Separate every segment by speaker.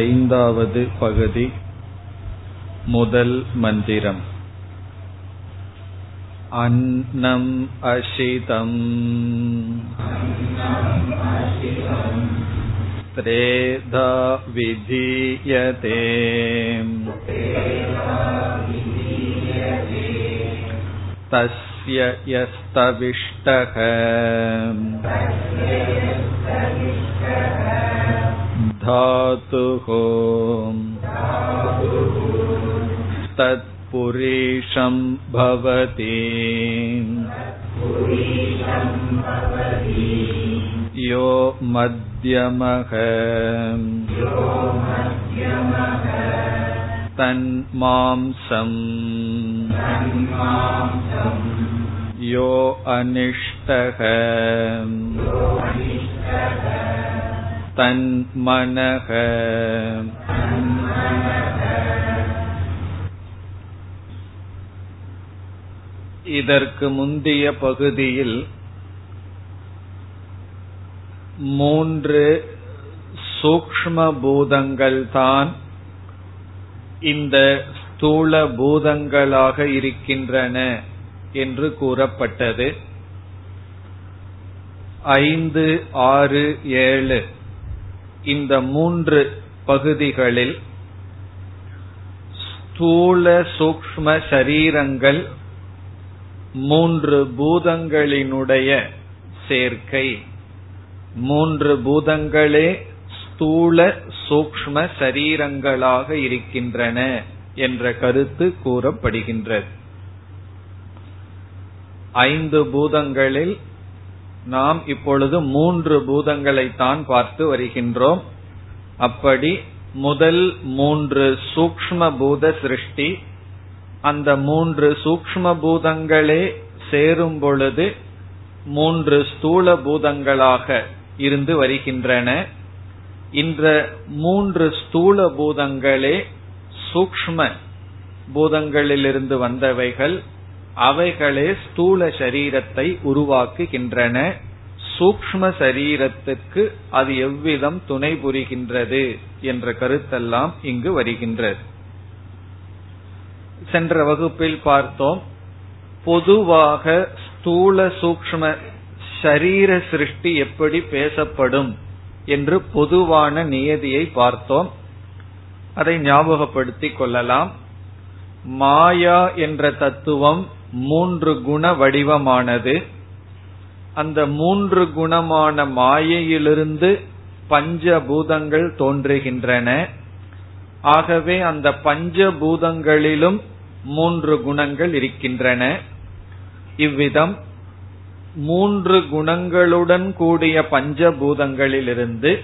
Speaker 1: ஐந்தாவது பகுதி முதல் மந்திரம் अन्नम् अशितम् त्रेधा विधीयते तस्य यस्तविष्टः धातुः तत्पुरीशं भवति यो मध्यमः तन्मांसम् यो अनिष्टः तन्मनः இதற்கு முந்தைய பகுதியில் மூன்று சூக்ஷ்ம பூதங்கள்தான் இந்த ஸ்தூல பூதங்களாக இருக்கின்றன என்று கூறப்பட்டது ஐந்து ஆறு ஏழு இந்த மூன்று பகுதிகளில் ஸ்தூல சூக்ம சரீரங்கள் மூன்று பூதங்களினுடைய சேர்க்கை. மூன்று பூதங்களே ஸ்தூல சூக்ஷ்ம சரீரங்களாக இருக்கின்றன என்ற கருத்து கூறப்படுகின்றது. ஐந்து பூதங்களில் நாம் இப்பொழுது மூன்று பூதங்களைத்தான் பார்த்து வருகின்றோம். அப்படி முதல் மூன்று சூக்ஷ்ம பூத சிருஷ்டி. அந்த மூன்று சூக்ஷ்ம பூதங்களே சேரும் பொழுது மூன்று ஸ்தூல பூதங்களாக இருந்து வருகின்றன. இந்த மூன்று ஸ்தூல பூதங்களே சூக்ஷ்ம பூதங்களிலிருந்து வந்தவைகள். அவைகளே ஸ்தூல சரீரத்தை உருவாக்குகின்றன. சூக்ஷ்ம சரீரத்துக்கு அது எவ்விதம் துணை புரிகின்றது என்ற கருத்தெல்லாம் இங்கு வருகின்றது. சென்ற வகுப்பில் பார்த்தோம் பொதுவாக ஸ்தூல சூக்ஷ்ம சரீர சிருஷ்டி எப்படி பேசப்படும் என்று பொதுவான நியதியை பார்த்தோம். அதை ஞாபகப்படுத்திக் கொள்ளலாம். மாயா என்ற தத்துவம் மூன்று குண வடிவமானது. அந்த மூன்று குணமான மாயையிலிருந்து பஞ்சபூதங்கள் தோன்றுகின்றன. ஆகவே அந்த பஞ்சபூதங்களிலும் மூன்று குணங்கள் இருக்கின்றன. இவ்விதம் மூன்று குணங்களுடன் கூடிய பஞ்சபூதங்களிலிருந்து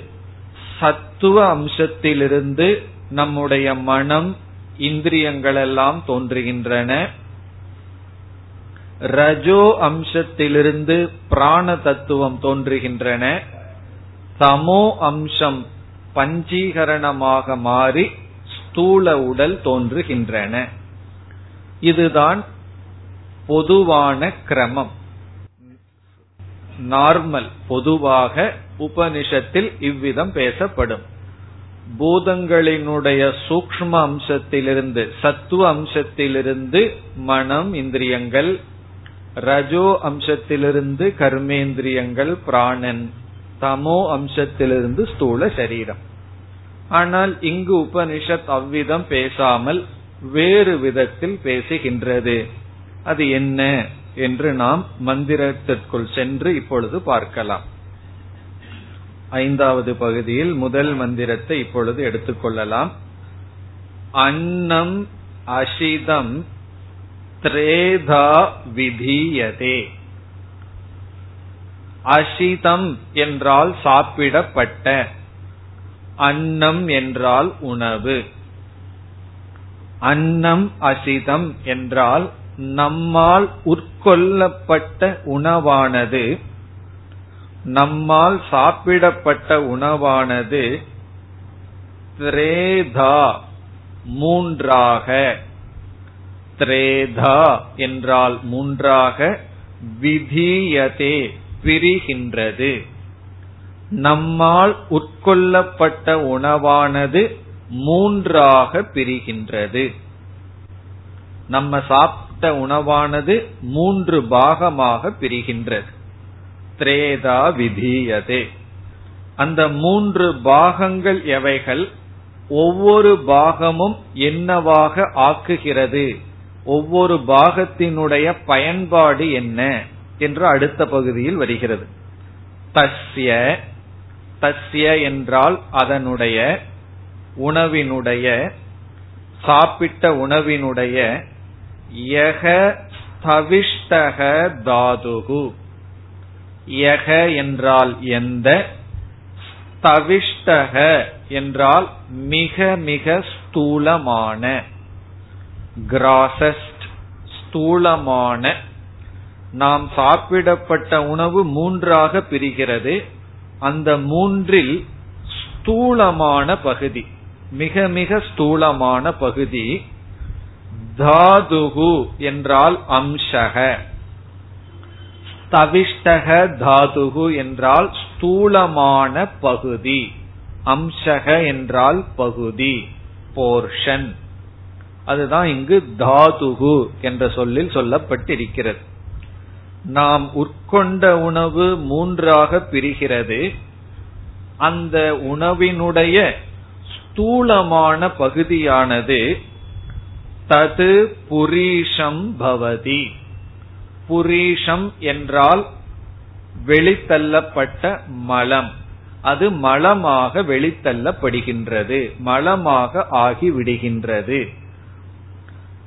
Speaker 1: சத்துவ அம்சத்திலிருந்து நம்முடைய மனம் இந்திரியங்களெல்லாம் தோன்றுகின்றன. ரஜோ அம்சத்திலிருந்து பிராண தத்துவம் தோன்றுகின்றன. தமோ அம்சம் பஞ்சீகரணமாக மாறி ஸ்தூல உடல் தோன்றுகின்றன. இதுதான் பொதுவான கிரமம். நார்மல் பொதுவாக உபனிஷத்தில் இவ்விதம் பேசப்படும். பூதங்களினுடைய சூக்ம அம்சத்திலிருந்து சத்துவ அம்சத்திலிருந்து மனம் இந்திரியங்கள் ரஜோ அம்சத்திலிருந்து கர்மேந்திரியங்கள் பிராணன் தமோ அம்சத்திலிருந்து ஸ்தூல சரீரம். ஆனால் இங்கு உபனிஷத் அவ்விதம் பேசாமல் வேறு விதத்தில் பேசுகின்றது. அது என்ன என்று நாம் மந்திரத்திற்குள் சென்று இப்பொழுது பார்க்கலாம். ஐந்தாவது பகுதியில் முதல் மந்திரத்தை இப்பொழுது எடுத்துக்கொள்ளலாம் அன்னம் அசிதம் திரேதா விதீயதே அசிதம் என்றால் சாப்பிடப்பட்ட அன்னம் என்றால் உணவு. அன்னம் அசிதம் என்றால் நம்மால் உட்கொள்ளப்பட்ட உணவானது நம்மால் சாப்பிடப்பட்ட உணவானது திரேதா மூன்றாக. திரேதா என்றால் மூன்றாக விதீயதே பிரிகின்றது. நம்மால் உட்கொள்ளப்பட்ட உணவானது மூன்றாக பிரிகின்றது. நம்ம சாப்பிட்ட உணவானது மூன்று பாகமாக பிரிகின்றது. திரேதா விதீயதே. அந்த மூன்று பாகங்கள் எவைகள்? ஒவ்வொரு பாகமும் என்னவாக ஆக்குகிறது? ஒவ்வொரு பாகத்தினுடைய பயன்பாடு என்ன என்று அடுத்த பகுதியில் வருகிறது. தஸ்ய தஸ்ய என்றால் அதனுடைய உணவினுடைய சாப்பிட்ட உணவினுடைய யக ஸ்தவிஷ்டக தாதுகு. யக என்றால் எந்த ஸ்தவிஷ்டக என்றால் மிக மிக ஸ்தூலமான. கிராசஸ்ட் ஸ்தூலமான நாம் சாப்பிடப்பட்ட உணவு மூன்றாக பிரிகிறது. அந்த மூன்றில் ஸ்தூலமான பகுதி மிக மிக ஸ்தூலமான பகுதி தாதுகு என்றால் அம்சக. ஸ்தவிஷ்டக தாதுகு என்றால் ஸ்தூலமான பகுதி அம்சக என்றால் பகுதி போர்ஷன். அதுதான் இங்கு தாதுகு என்ற சொல்லில் சொல்லப்பட்டிருக்கிறது. நாம் உட்கொண்ட உணவு மூன்றாக பிரிகிறது. அந்த உணவினுடைய ஸ்தூலமான பகுதியானது தது புரீஷம் பவதி. புரீஷம் என்றால் வெளித்தள்ளப்பட்ட மலம். அது மலமாக வெளித்தள்ளப்படுகின்றது மலமாக ஆகிவிடுகின்றது.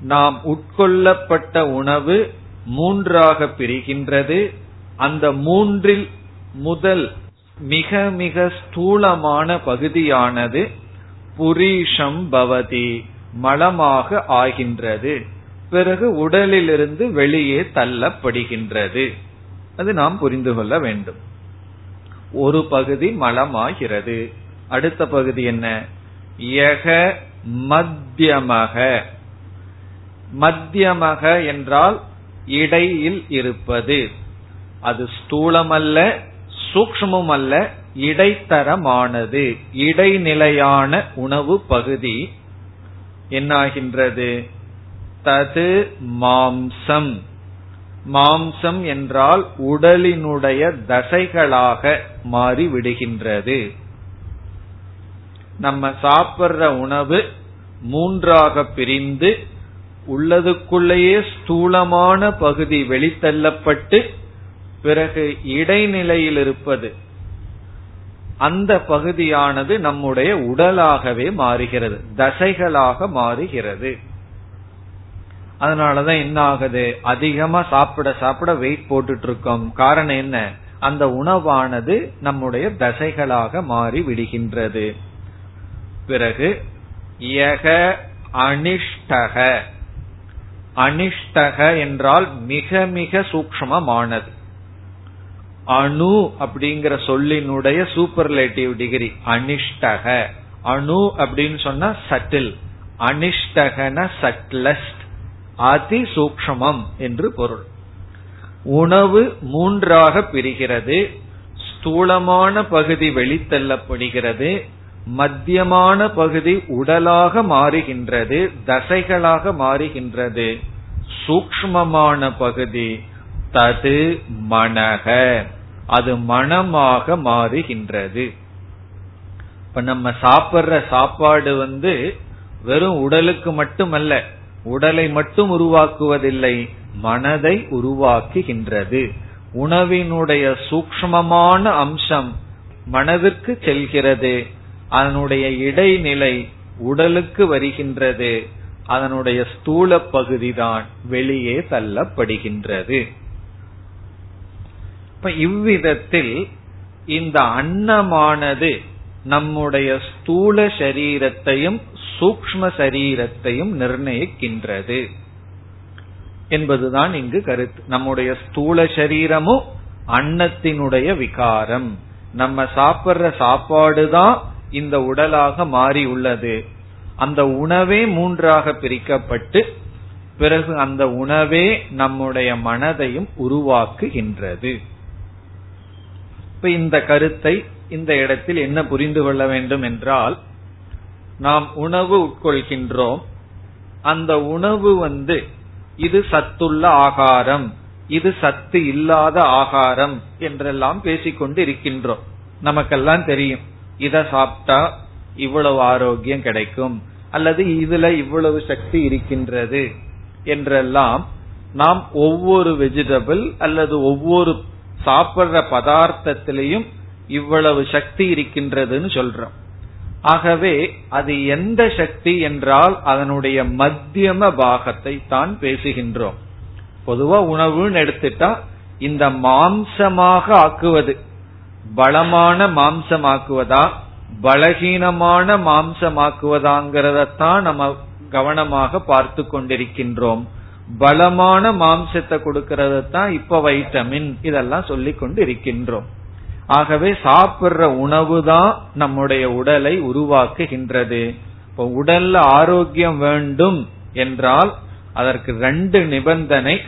Speaker 1: நாம் உட்கொள்ளப்பட்ட உணவு மூன்றாக பிரிகின்றது. அந்த மூன்றில் முதல் மிக மிக ஸ்தூலமான பகுதியானது புரீஷம் பவதி மலமாக ஆகின்றது. பிறகு உடலிலிருந்து வெளியே தள்ளப்படுகின்றது. அது நாம் புரிந்து கொள்ள வேண்டும். ஒரு பகுதி மலமாகிறது. அடுத்த பகுதி என்ன? யக மத்தியமக மத்தியமக என்றால் இடையில் இருப்பது. அது ஸ்தூலமல்ல சூக்மம் அல்ல இடைத்தரமானது. இடைநிலையான உணவு பகுதி என்னாகின்றது? தது மாம்சம். மாம்சம் என்றால் உடலினுடைய தசைகளாக மாறி விடுகின்றது நம்ம சாப்பிடுற உணவு மூன்றாக பிரிந்து உள்ளதுக்குள்ளேயே ஸ்தூலமான பகுதி வெளித்தள்ளப்பட்டு பிறகு இடைநிலையில் இருப்பது. அந்த பகுதியானது நம்முடைய உடலாகவே மாறுகிறது தசைகளாக மாறுகிறது. அதனாலதான் என்ன ஆகுது அதிகமா சாப்பிட சாப்பிட வெயிட் போட்டுட்டு இருக்கோம் காரணம் என்ன? அந்த உணவானது நம்முடைய தசைகளாக மாறி விடுகின்றது. பிறகு யக அனிஷ்டக. அனிஷ்டக என்றால் மிக மிக சூக்மமானது அணு அப்படிங்கிற சொல்லினுடைய சூப்பர்லேட்டிவ் டிகிரி அனிஷ்டக. அணு அப்படின்னு சொன்னா சட்டில் அனிஷ்டகன சட்லஸ்ட் அதி சூக்மம் என்று பொருள். உணவு மூன்றாக பிரிகிறது ஸ்தூலமான பகுதி வெளித்தள்ளப்படுகிறது மத்தியமான பகுதி உடலாக மாறுகின்றது தசைகளாக மாறுகின்றது. சூக்மமான பகுதி தது மனக. அது மனமாக மாறுகின்றது. இப்ப நம்ம சாப்பிடுற சாப்பாடு வந்து வெறும் உடலுக்கு மட்டுமல்ல உடலை மட்டும் உருவாக்குவதில்லை மனதை உருவாக்குகின்றது. உணவினுடைய சூக்மமான அம்சம் மனதிற்கு செல்கிறது. அதனுடைய இடைநிலை உடலுக்கு வருகின்றது. அதனுடைய ஸ்தூல பகுதிதான் வெளியே தள்ளப்படுகின்றது. இப்ப இவ்விதத்தில் இந்த அன்னமானது நம்முடைய ஸ்தூல சரீரத்தையும் சூக்ம சரீரத்தையும் நிர்ணயிக்கின்றது என்பதுதான் இங்கு கருத்து. நம்முடைய ஸ்தூல சரீரமும் அன்னத்தினுடைய விகாரம். நம்ம சாப்பிடுற சாப்பாடு தான் இந்த உடலாக மாறி உள்ளது. அந்த உணவே மூன்றாக பிரிக்கப்பட்டு பிறகு அந்த உணவே நம்முடைய மனதையும் உருவாக்குகின்றது. இப்ப இந்த கருத்தை இந்த இடத்தில் என்ன புரிந்து கொள்ள வேண்டும் என்றால் நாம் உணவு உட்கொள்கின்றோம். அந்த உணவு வந்து இது சத்துள்ள ஆகாரம் இது சத்து இல்லாத ஆகாரம் என்றெல்லாம் பேசிக்கொண்டு இருக்கின்றோம். நமக்கெல்லாம் தெரியும். இத சாப்பிட்டா இவ்வளவு ஆரோக்கியம் கிடைக்கும் அல்லது இதுல இவ்வளவு சக்தி இருக்கின்றது என்றெல்லாம் நாம் ஒவ்வொரு வெஜிடபிள் அல்லது ஒவ்வொரு சாப்பிடுற பதார்த்தத்திலையும் இவ்வளவு சக்தி இருக்கின்றதுன்னு சொல்றோம். ஆகவே அது எந்த சக்தி என்றால் அதனுடைய மத்தியம பாகத்தை தான் பேசுகின்றோம். பொதுவா உணவுன்னு எடுத்துட்டா இந்த மாம்சமாக ஆக்குவது பலமான மாம்சமாக்குவதா? பலகீனமான மாம்சமாக்குவதாங்கிறதத்தான் நம்ம கவனமாக பார்த்து கொண்டிருக்கின்றோம். பலமான மாம்சத்தை கொடுக்கறது தான் இப்ப வைட்டமின் இதெல்லாம் சொல்லி கொண்டு இருக்கின்றோம் ஆகவே சாப்பிடுற உணவு தான் நம்முடைய உடலை உருவாக்குகின்றது. இப்போ உடல்ல ஆரோக்கியம் வேண்டும் என்றால் அதற்கு ரெண்டு நிபந்தனை.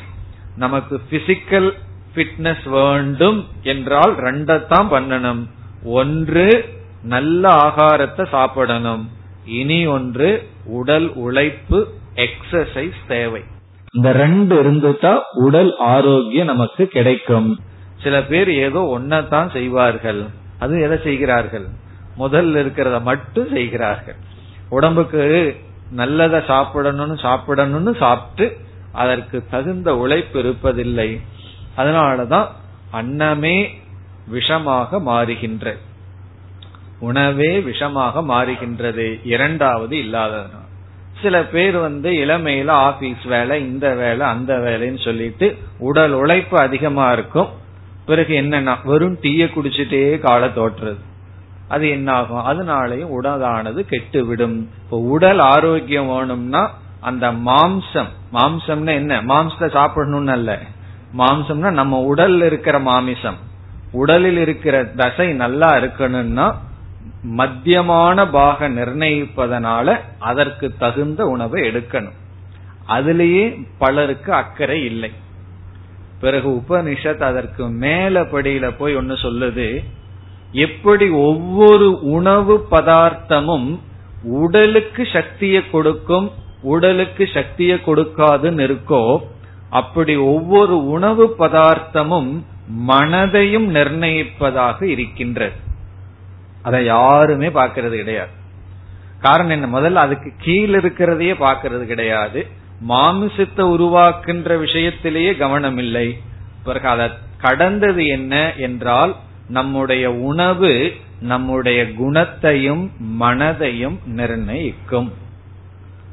Speaker 1: நமக்கு பிசிக்கல் ஃபிட்னஸ் வேண்டும் என்றால் ரெண்டத்தான் பண்ணணும். ஒன்று நல்ல ஆகாரத்தை சாப்பிடணும். இனி ஒன்று உடல் உழைப்பு எக்ஸசைஸ் தேவை. இந்த ரெண்டு இருந்துட்டா உடல் ஆரோக்கியம் நமக்கு கிடைக்கும். சில பேர் ஏதோ ஒன்னதான் செய்வார்கள். அது எதை செய்கிறார்கள்? முதல்ல இருக்கிறத மட்டும் செய்கிறார்கள். உடம்புக்கு நல்லத சாப்பிடணும்னு சாப்பிடணும்னு சாப்பிட்டு அதற்கு தகுந்த உழைப்பு இருப்பதில்லை. அதனாலதான் அன்னமே விஷமாக மாறுகின்ற. உணவே விஷமாக மாறுகின்றது. இரண்டாவது இல்லாததுனால் சில பேர் வந்து இளமையில ஆபீஸ் வேலை இந்த வேலை அந்த வேலைன்னு சொல்லிட்டு உடல் உழைப்பு அதிகமா இருக்கும். பிறகு என்னன்னா வெறும் டீய குடிச்சிட்டே காலை தோற்றுறது. அது என்ன ஆகும் அதனாலையும் உடலானது கெட்டு விடும் இப்போ உடல் ஆரோக்கியம் வேணும்னா அந்த மாம்சம். மாம்சம்னா என்ன? மாம்சத்தை சாப்பிடணும்னு அல்ல. மாம்சம்னா நம்ம உடல்ல இருக்கிற மாமிசம். உடலில் இருக்கிற தசை நல்லா இருக்கணும்னா மத்தியமான பாக நிர்ணயிப்பதனால அதற்கு தகுந்த உணவை எடுக்கணும். அதுலேயே பலருக்கு அக்கறை இல்லை. பிறகு உபனிஷத் அதற்கு மேல படியில போய் ஒன்னு சொல்லுது எப்படி ஒவ்வொரு உணவு பதார்த்தமும் உடலுக்கு சக்தியை கொடுக்கும் உடலுக்கு சக்தியை கொடுக்காதுன்னு இருக்கோ அப்படி ஒவ்வொரு உணவு பதார்த்தமும் மனதையும் நிர்ணயிப்பதாக இருக்கின்றது. அதை யாருமே பார்க்கறது கிடையாது. காரணம் என்ன? முதல்ல அதுக்கு கீழ் இருக்கிறதையே பார்க்கறது கிடையாது. மாமிசத்தை உருவாக்குன்ற விஷயத்திலேயே கவனம் இல்லை. பிறகு அதை கடந்தது என்ன என்றால் நம்முடைய உணவு நம்முடைய குணத்தையும் மனதையும் நிர்ணயிக்கும்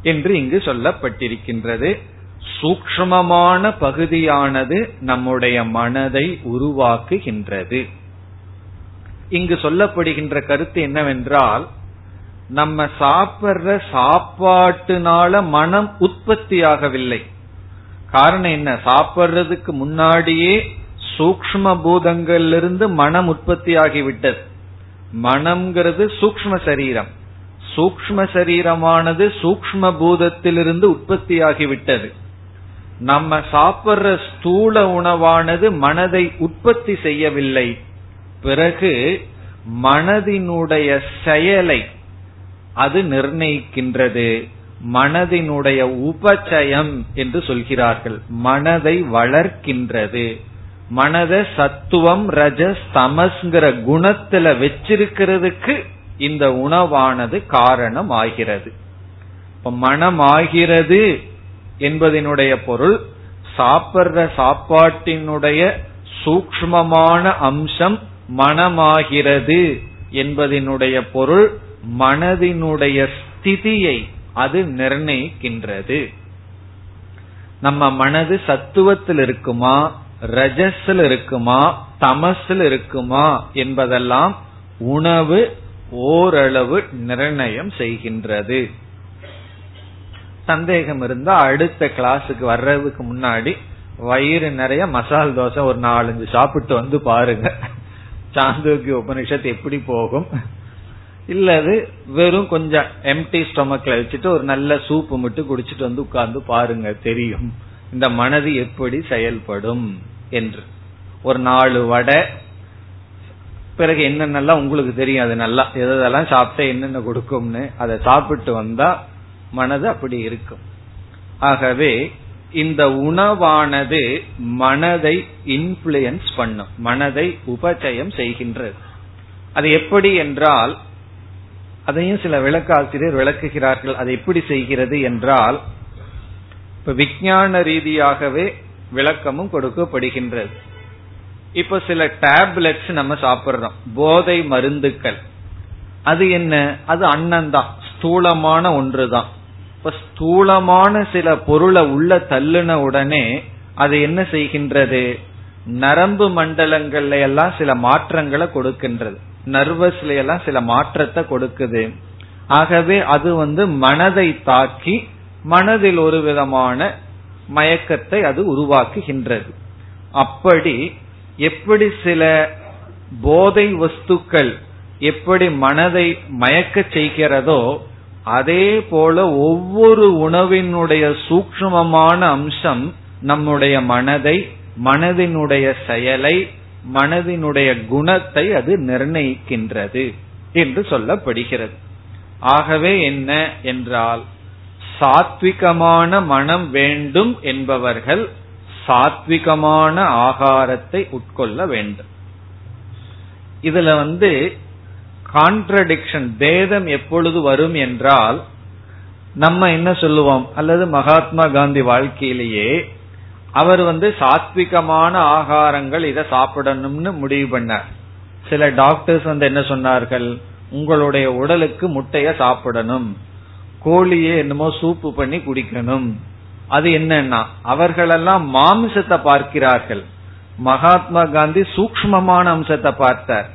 Speaker 1: என்று இங்கு சொல்லப்பட்டிருக்கின்றது. சூக்மமான பகுதியானது நம்முடைய மனதை உருவாக்குகின்றது. இங்கு சொல்லப்படுகின்ற கருத்து என்னவென்றால் நம்ம சாப்பிடுற சாப்பாட்டுனால மனம் உற்பத்தி ஆகவில்லை காரணம் என்ன? சாப்பிடுறதுக்கு முன்னாடியே சூக்ம பூதங்களிலிருந்து மனம் உற்பத்தி ஆகிவிட்டது மனம்ங்கிறது சூக்ம சரீரம். சூக்ம சரீரமானது சூக்ம பூதத்திலிருந்து உற்பத்தி ஆகிவிட்டது நம்ம சாப்பிடுற ஸ்தூல உணவானது மனதை உற்பத்தி செய்யவில்லை. பிறகு மனதினுடைய செயலை அது நிர்ணயிக்கின்றது. மனதினுடைய உபச்சயம் என்று சொல்கிறார்கள். மனதை வளர்க்கின்றது. மனத சத்துவம் ரஜஸ் தமஸ்ங்கிற குணத்துல வச்சிருக்கிறதுக்கு இந்த உணவானது காரணம் ஆகிறது இப்ப மனம் ஆகிறது என்பதனுடைய பொருள் சாப்பிடுற சாப்பாட்டினுடைய சூக்மமான அம்சம் மனமாகிறது என்பதனுடைய பொருள் மனதினுடைய ஸ்திதியை அது நிர்ணயிக்கின்றது. நம்ம மனது சத்துவத்தில் இருக்குமா ரஜஸில் இருக்குமா தமசில் இருக்குமா என்பதெல்லாம் உணவு ஓரளவு நிர்ணயம் செய்கின்றது. சந்தேகம் இருந்தா அடுத்த கிளாஸுக்கு வர்றதுக்கு முன்னாடி வயிறு நிறைய மசால் தோசை ஒரு நாலஞ்சு சாப்பிட்டு வந்து பாருங்க. சாந்தோக்கிய உபனிஷத் எப்படி போகும்? இல்லது வெறும் கொஞ்சம் எம்டி ஸ்டொமக்ல வச்சுட்டு ஒரு நல்ல சூப்பு மட்டும் குடிச்சிட்டு வந்து உட்கார்ந்து பாருங்க தெரியும். இந்த மனது எப்படி செயல்படும் என்று. ஒரு நாலு வடை பிறகு என்னென்னலாம் உங்களுக்கு தெரியும் அது நல்லா எதெல்லாம் சாப்பிட்டா என்னென்ன கொடுக்கும்னு அதை சாப்பிட்டு வந்தா மனது அப்படி இருக்கும். ஆகவே இந்த உணவானது மனதை இன்ஃபுளுயன்ஸ் பண்ணும் மனதை உபச்சயம் செய்கின்றது. அது எப்படி என்றால் அதையும் சில விளக்காசிரியர் விளக்குகிறார்கள் அது எப்படி செய்கிறது என்றால் இப்ப விஞ்ஞான ரீதியாகவே விளக்கமும் கொடுக்கப்படுகின்றது. இப்ப சில டேப்லெட்ஸ் நம்ம சாப்பிடுறோம் போதை மருந்துக்கள். அது என்ன? அது அன்னம்தான் ஸ்தூலமான ஒன்றுதான். இப்ப ஸ்தூலமான சில பொருளை உள்ள தள்ளுன உடனே அது என்ன செய்கின்றது? நரம்பு மண்டலங்கள்ல எல்லாம் சில மாற்றங்களை கொடுக்கின்றது. நர்வஸ்ல எல்லாம் சில மாற்றத்தை கொடுக்குது. ஆகவே அது வந்து மனதை தாக்கி மனதில் ஒரு விதமான மயக்கத்தை அது உருவாக்குகின்றது. அப்படி எப்படி சில போதை வஸ்துக்கள் எப்படி மனதை மயக்க செய்கிறதோ அதே போல ஒவ்வொரு உணவினுடைய சூக்மமான அம்சம் நம்முடைய மனதை மனதினுடைய செயலை மனதினுடைய குணத்தை அது நிர்ணயிக்கின்றது என்று சொல்லப்படுகிறது. ஆகவே என்ன என்றால் சாத்விகமான மனம் வேண்டும் என்பவர்கள் சாத்விகமான ஆகாரத்தை உட்கொள்ள வேண்டும். இதுல வந்து கான்ட்ரடிக்ஷன் பேதம் எப்பொழுது வரும் என்றால் நம்ம என்ன சொல்லுவோம்? அல்லது மகாத்மா காந்தி வாழ்க்கையிலேயே அவர் வந்து சாத்விகமான ஆகாரங்கள் இதை சாப்பிடணும்னு முடிவு பண்ணார். சில டாக்டர்ஸ் வந்து என்ன சொன்னார்கள்? உங்களுடைய உடலுக்கு முட்டைய சாப்பிடணும். கோழியே என்னமோ சூப்பு பண்ணி குடிக்கணும். அது என்னன்னா அவர்களெல்லாம் மாம்சத்தை பார்க்கிறார்கள். மகாத்மா காந்தி சூக்மமான அம்சத்தை பார்த்தார்.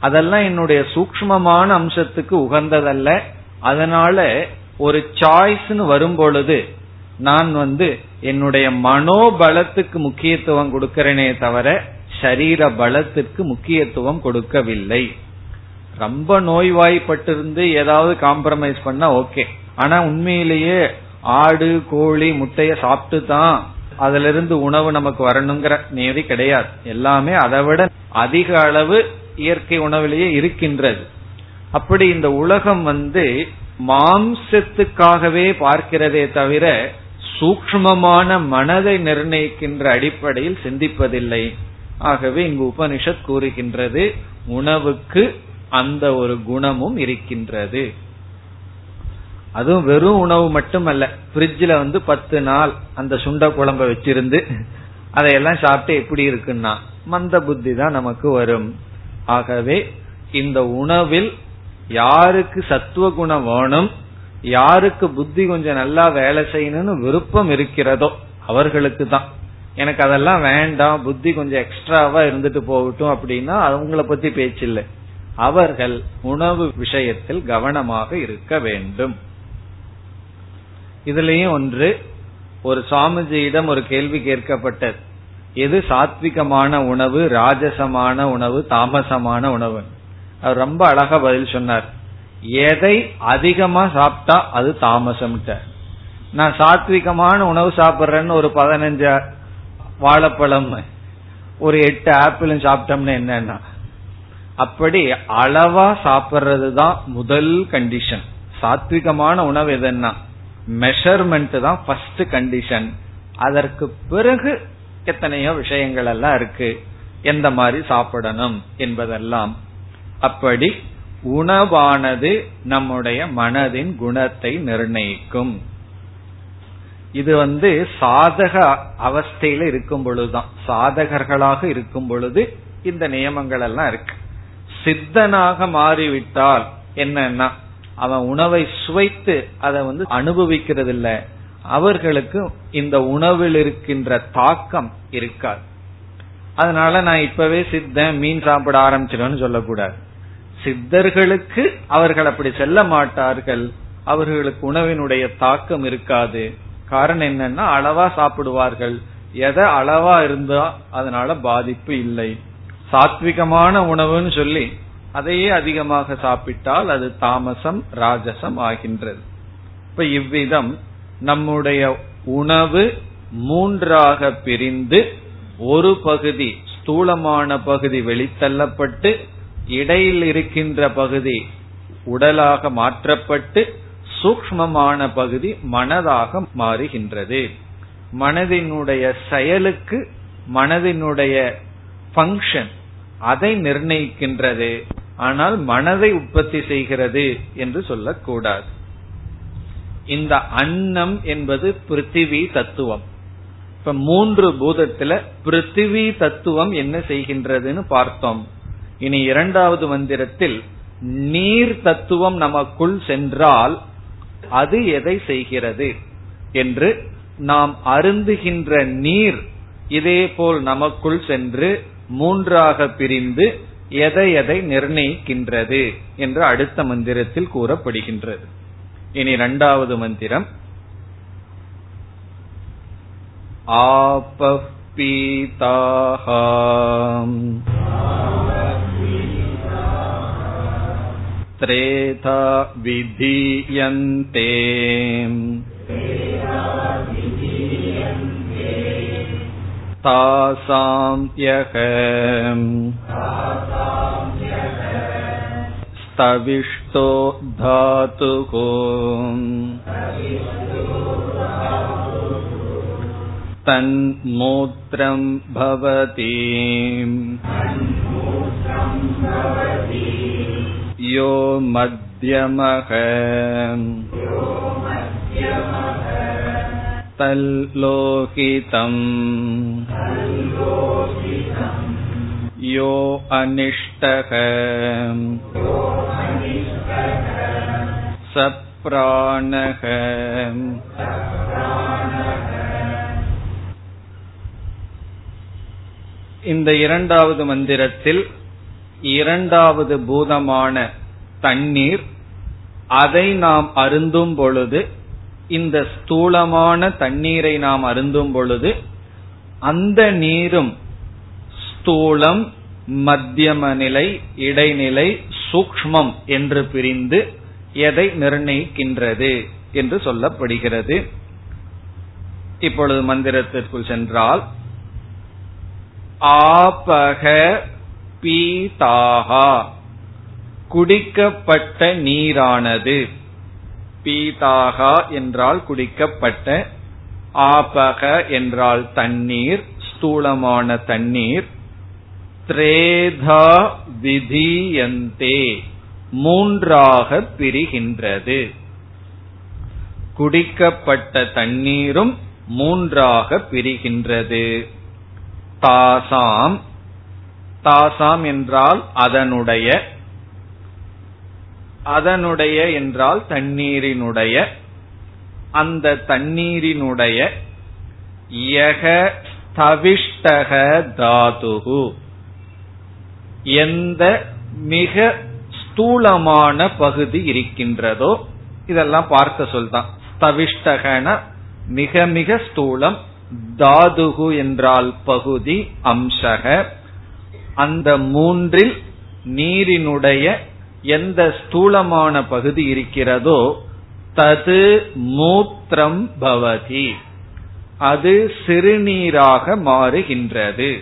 Speaker 1: அதெல்லாம் என்னுடைய சூக்மமான அம்சத்துக்கு உகந்ததல்ல. அதனால ஒரு சாய்ஸ்னு வரும் பொழுது நான் வந்து என்னுடைய மனோபலத்துக்கு முக்கியத்துவம் கொடுக்கிறேனே தவிர சரீர பலத்திற்கு முக்கியத்துவம் கொடுக்கவில்லை. ரொம்ப நோய்வாய்ப்பட்டிருந்து ஏதாவது காம்ப்ரமைஸ் பண்ணா ஓகே ஆனா உண்மையிலேயே ஆடு கோழி முட்டைய சாப்பிட்டு தான் அதுல இருந்து உணவு நமக்கு வரணுங்கிற நியதி கிடையாது. எல்லாமே அதை விட அதிக அளவு இயற்கை உணவிலேயே இருக்கின்றது. அப்படி இந்த உலகம் வந்து மாம்சத்துக்காகவே பார்க்கிறதே தவிர சூக்மமான மனதை நிர்ணயிக்கின்ற அடிப்படையில் சிந்திப்பதில்லை. ஆகவே இங்கு உபனிஷத் கூறுகின்றது உணவுக்கு அந்த ஒரு குணமும் இருக்கின்றது. அதுவும் வெறும் உணவு மட்டுமல்ல ஃப்ரிட்ஜில் வந்து பத்து நாள் அந்த சுண்ட குழம்ப வச்சிருந்து அதையெல்லாம் சாப்பிட்டு எப்படி இருக்குன்னா மந்த புத்தி தான் நமக்கு வரும். ஆகவே இந்த உணவில் யாருக்கு சத்துவ குணம் வேணும் யாருக்கு புத்தி கொஞ்சம் நல்லா வேலை செய்யணும்னு விருப்பம் இருக்கிறதோ அவர்களுக்கு தான். எனக்கு அதெல்லாம் வேண்டாம் புத்தி கொஞ்சம் எக்ஸ்ட்ராவா இருந்துட்டு போகட்டும் அப்படின்னா அவங்கள பத்தி பேச்சில்லை. அவர்கள் உணவு விஷயத்தில் கவனமாக இருக்க வேண்டும். இதுலயும் ஒன்று ஒரு சுவாமிஜியிடம் ஒரு கேள்வி கேட்கப்பட்டது. எது சாத்விகமான உணவு ராஜசமான உணவு தாமசமான உணவு? அவர் ரொம்ப அழகா பதில் சொன்னார். எதை அதிகமா சாப்பிட்டா அது தாமசம் நான் சாத்விகமான உணவு சாப்பிட்றேன்னு ஒரு பதினஞ்சு வாழைப்பழம் ஒரு எட்டு ஆப்பிளும் சாப்பிட்டோம்னு என்னன்னா அப்படி அளவா சாப்பிடுறது தான் முதல் கண்டிஷன் சாத்விகமான உணவு எதுன்னா மெஷர்மெண்ட் தான் ஃபர்ஸ்ட் கண்டிஷன் அதற்கு பிறகு எத்தனையோ விஷயங்கள் எல்லாம் இருக்கு. எந்த மாதிரி சாப்பிடணும் என்பதெல்லாம். அப்படி உணவானது நம்முடைய மனதின் குணத்தை நிர்ணயிக்கும். இது வந்து சாதக அவஸ்தையில இருக்கும் பொழுதுதான். சாதகர்களாக இருக்கும் பொழுது இந்த நியமங்கள் எல்லாம் இருக்கு. சித்தனாக மாறிவிட்டால் என்னன்னா அவன் உணவை சுவைத்து அதை வந்து அனுபவிக்கிறது இல்ல அவர்களுக்கு இந்த உணவில் இருக்கின்ற தாக்கம் இருக்காது. அதனால நான் இப்பவே சித்தன் மீன் சாப்பிட ஆரம்பிச்சிடன்னு சொல்லக்கூடாது. சித்தர்களுக்கு அவர்கள் அப்படி செல்ல மாட்டார்கள். அவர்களுக்கு உணவினுடைய தாக்கம் இருக்காது. காரணம் என்னன்னா அளவா சாப்பிடுவார்கள். எதை அளவா இருந்தா அதனால பாதிப்பு இல்லை. சாத்விகமான உணவுன்னு சொல்லி அதையே அதிகமாக சாப்பிட்டால் அது தாமசம் ராஜசம் ஆகின்றது. இப்ப இவ்விதம் நம்முடைய உணவு மூன்றாக பிரிந்து ஒரு பகுதி ஸ்தூலமான பகுதி வெளித்தள்ளப்பட்டு இடையில் இருக்கின்ற பகுதி உடலாக மாற்றப்பட்டு சூக்மமான பகுதி மனதாக மாறுகின்றது. மனதினுடைய செயலுக்கு மனதினுடைய ஃபங்க்ஷன் அதை நிர்ணயிக்கின்றது. ஆனால் மனதை உற்பத்தி செய்கிறது என்று சொல்லக்கூடாது. இந்த அன்னம் என்பது பிருத்திவி தத்துவம். இப்ப மூன்று பூதத்துல பிருத்திவி தத்துவம் என்ன செய்கின்றதுன்னு பார்த்தோம். இனி இரண்டாவது மந்திரத்தில் நீர் தத்துவம் நமக்குள் சென்றால் அது எதை செய்கிறது என்று நாம் அருந்துகின்ற நீர் இதேபோல் நமக்குள் சென்று மூன்றாக பிரிந்து எதை எதை நிர்ணயிக்கின்றது என்று அடுத்த மந்திரத்தில் கூறப்படுகின்றது. இனி இரண்டாவது மந்திரம் आपः पीताः त्रेधा विधीयन्ते तासां यः स्तविष्टो धातुः तन्मूत्रम् भवति यो मध्यमः तल्लोहितम् यो अनिष्टः सप्राणः இந்த இரண்டாவது மந்திரத்தில் இரண்டாவது பூதமான தண்ணீர் அதை நாம் அருந்தும் பொழுது இந்த ஸ்தூலமான தண்ணீரை நாம் அருந்தும் பொழுது அந்த நீரும் ஸ்தூலம் மத்தியம நிலை இடைநிலை சூக்மம் என்று பிரிந்து எதை நிர்ணயிக்கின்றது என்று சொல்லப்படுகிறது. இப்பொழுது மந்திரத்திற்குள் சென்றால் ஆபக பீதாகா குடிக்கப்பட்ட நீரானது. பீதாகா என்றால் குடிக்கப்பட்ட ஆபக என்றால் தண்ணீர் ஸ்தூலமான தண்ணீர் திரேதா விதியந்தே. மூன்றாக பிரிகின்றது. குடிக்கப்பட்ட தண்ணீரும் மூன்றாக பிரிகின்றது. தாசாம். தாசாம் என்றால் அதனுடைய அதனுடைய என்றால் தண்ணீரினுடைய அந்த தண்ணீரினுடைய யக ஸ்தவிஷ்டக தாதுகு எந்த மிக ஸ்தூலமான பகுதி இருக்கின்றதோ இதெல்லாம் பார்க்க சொல்தான். ஸ்தவிஷ்டகன மிக மிக ஸ்தூலம் தாதுகு என்றால் பகுதி அம்சக. அந்த மூன்றில் நீரினுடைய எந்த ஸ்தூலமான பகுதி இருக்கிறதோ தது மூத்திரம் பவதி. அது சிறுநீராக மாறுகின்றது.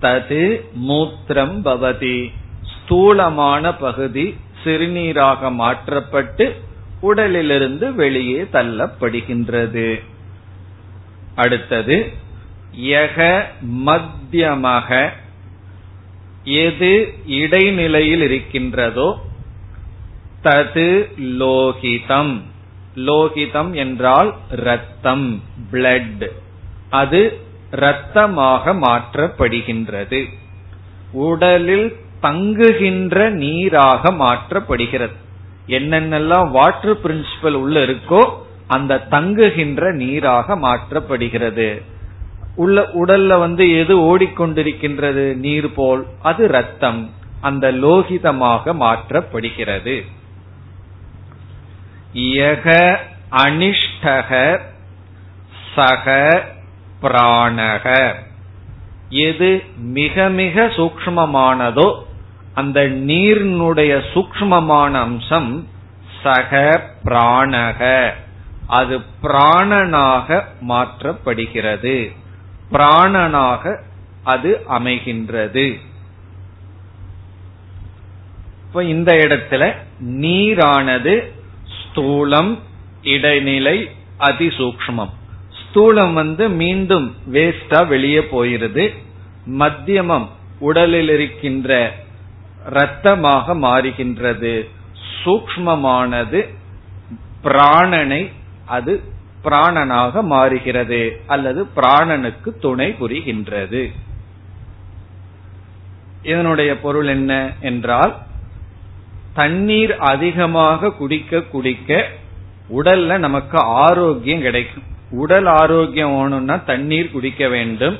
Speaker 1: தது மூத்திரம் பவதி. ஸ்தூலமான பகுதி சிறுநீராக மாற்றப்பட்டு உடலிலிருந்து வெளியே தள்ளப்படுகின்றது. அடுத்தது யக மத்தியமக. எது இடைநிலையில் இருக்கின்றதோ தது லோகிதம். லோகிதம் என்றால் ரத்தம் பிளட் அது இரத்தமாக மாற்றப்படுகின்றது. உடலில் தங்குகின்ற நீராக மாற்றப்படுகிறது. என்னென்னலாம் வாட்டர் பிரின்சிபல் உள்ள இருக்கோ அந்த தங்குகின்ற நீராக மாற்றப்படுகிறது. உள்ள உடல்ல வந்து எது ஓடிக்கொண்டிருக்கின்றது? நீர் போல் அது ரத்தம் அந்த லோகிதமாக மாற்றப்படுகிறது. யக அனிஷ்டக சக பிராணக. எது மிக மிக சூக்மமானதோ அந்த நீரினுடைய சூக்மமான அம்சம் சக பிராணக. அது பிராணனாக மாற்றப்படுகிறது. பிராணனாக அது அமைகின்றது. இப்ப இந்த இடத்துல நீரானது ஸ்தூலம் இடைநிலை அதிசூக்மம் ஸ்தூலம் வந்து மீண்டும் வேஸ்டா வெளியே போயிருது. மத்தியமம் உடலில் இருக்கின்ற இரத்தமாக மாறுகின்றது. சூக்மமானது பிராணனை அது பிராணனாக மாறுகிறது அல்லது பிராணனுக்கு துணை புரிகின்றது. இதனுடைய பொருள் என்ன என்றால் தண்ணீர் அதிகமாக குடிக்க குடிக்க உடல்ல நமக்கு ஆரோக்கியம் கிடைக்கும். உடல் ஆரோக்கியம் வேணும்னா தண்ணீர் குடிக்க வேண்டும்.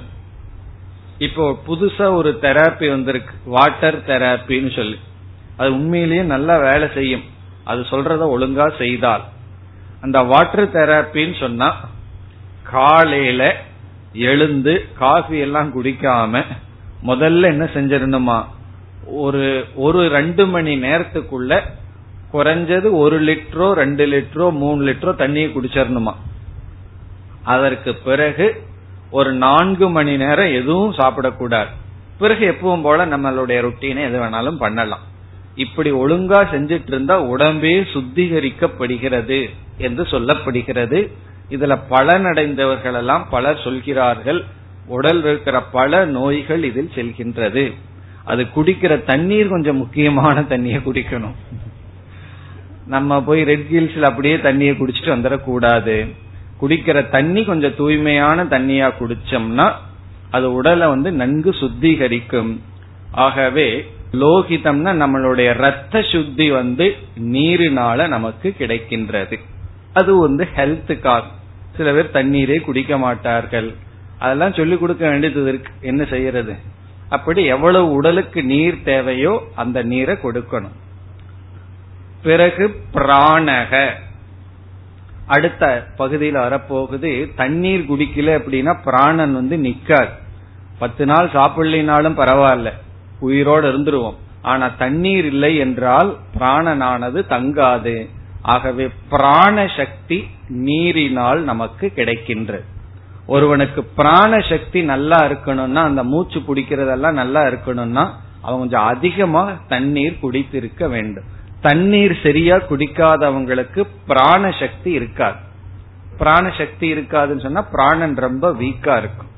Speaker 1: இப்போ புதுசா ஒரு தெராப்பி வந்திருக்கு. வாட்டர் தெராப்பின்னு சொல்லி. அது உண்மையிலேயே நல்லா வேலை செய்யும். அது சொல்றத ஒழுங்கா செய்தால். அந்த வாட்டர் தெராப்பின்னு சொன்னா காலையில எழுந்து காஃபி எல்லாம் குடிக்காம முதல்ல என்ன செஞ்சிடணுமா? ஒரு ஒரு ரெண்டு மணி நேரத்துக்குள்ள குறைஞ்சது ஒரு லிட்டரோ ரெண்டு லிட்டரோ மூணு லிட்டரோ தண்ணியை குடிச்சிடணுமா? அதற்கு பிறகு ஒரு நான்கு மணி நேரம் எதுவும் சாப்பிடக்கூடாது. பிறகு எப்பவும் போல நம்மளுடைய ருட்டீனை எது வேணாலும் பண்ணலாம். இப்படி ஒழுங்கா செஞ்சிட்டு இருந்தா உடம்பே சுத்திகரிக்கப்படுகிறது என்று சொல்லப்படுகிறது. இதுல பலனடைந்தவர்கள் எல்லாம் பலர் சொல்கிறார்கள். உடல் இருக்கிற பல நோய்கள் இதில் செல்கின்றது. அது குடிக்கிற தண்ணீர் கொஞ்சம் முக்கியமான தண்ணியை குடிக்கணும். நம்ம போய் ரெட் ஹில்ஸ்ல அப்படியே தண்ணியை குடிச்சிட்டு வந்துடக்கூடாது. குடிக்கிற தண்ணி கொஞ்சம் தூய்மையான தண்ணியா குடிச்சோம்னா அது உடலை வந்து நன்கு சுத்திகரிக்கும். ஆகவே லோகிதம்னா நம்மளுடைய ரத்த சுத்தி வந்து நீரினால நமக்கு கிடைக்கின்றது. அது வந்து ஹெல்த்துக்காக. சில பேர் தண்ணீரே குடிக்க மாட்டார்கள். அதெல்லாம் சொல்லிக் கொடுக்க வேண்டியது இருக்கு. என்ன செய்யறது? அப்படி எவ்வளவு உடலுக்கு நீர் தேவையோ அந்த நீரை கொடுக்கணும். பிறகு பிராணக. அடுத்த பகுதியில் வரப்போகுது தண்ணீர் குடிக்கல அப்படின்னா பிராணன் வந்து நிக்காது பத்து நாள் சாப்பிடலினாலும் பரவாயில்ல. உயிரோடு இருந்துருவோம். ஆனா தண்ணீர் இல்லை என்றால் பிராணனானது தங்காது. ஆகவே பிராண சக்தி நீரினால் நமக்கு கிடைக்கின்றது ஒருவனுக்கு பிராண சக்தி நல்லா இருக்கணும்னா அந்த மூச்சு பிடிக்கிறதெல்லாம் நல்லா இருக்கணும்னா அவன் கொஞ்சம் அதிகமா தண்ணீர் குடித்திருக்க வேண்டும். தண்ணீர் சரியா குடிக்காதவங்களுக்கு பிராண சக்தி இருக்காது. பிராண சக்தி இருக்காதுன்னு சொன்னா பிராணன் ரொம்ப வீக்கா இருக்கும்.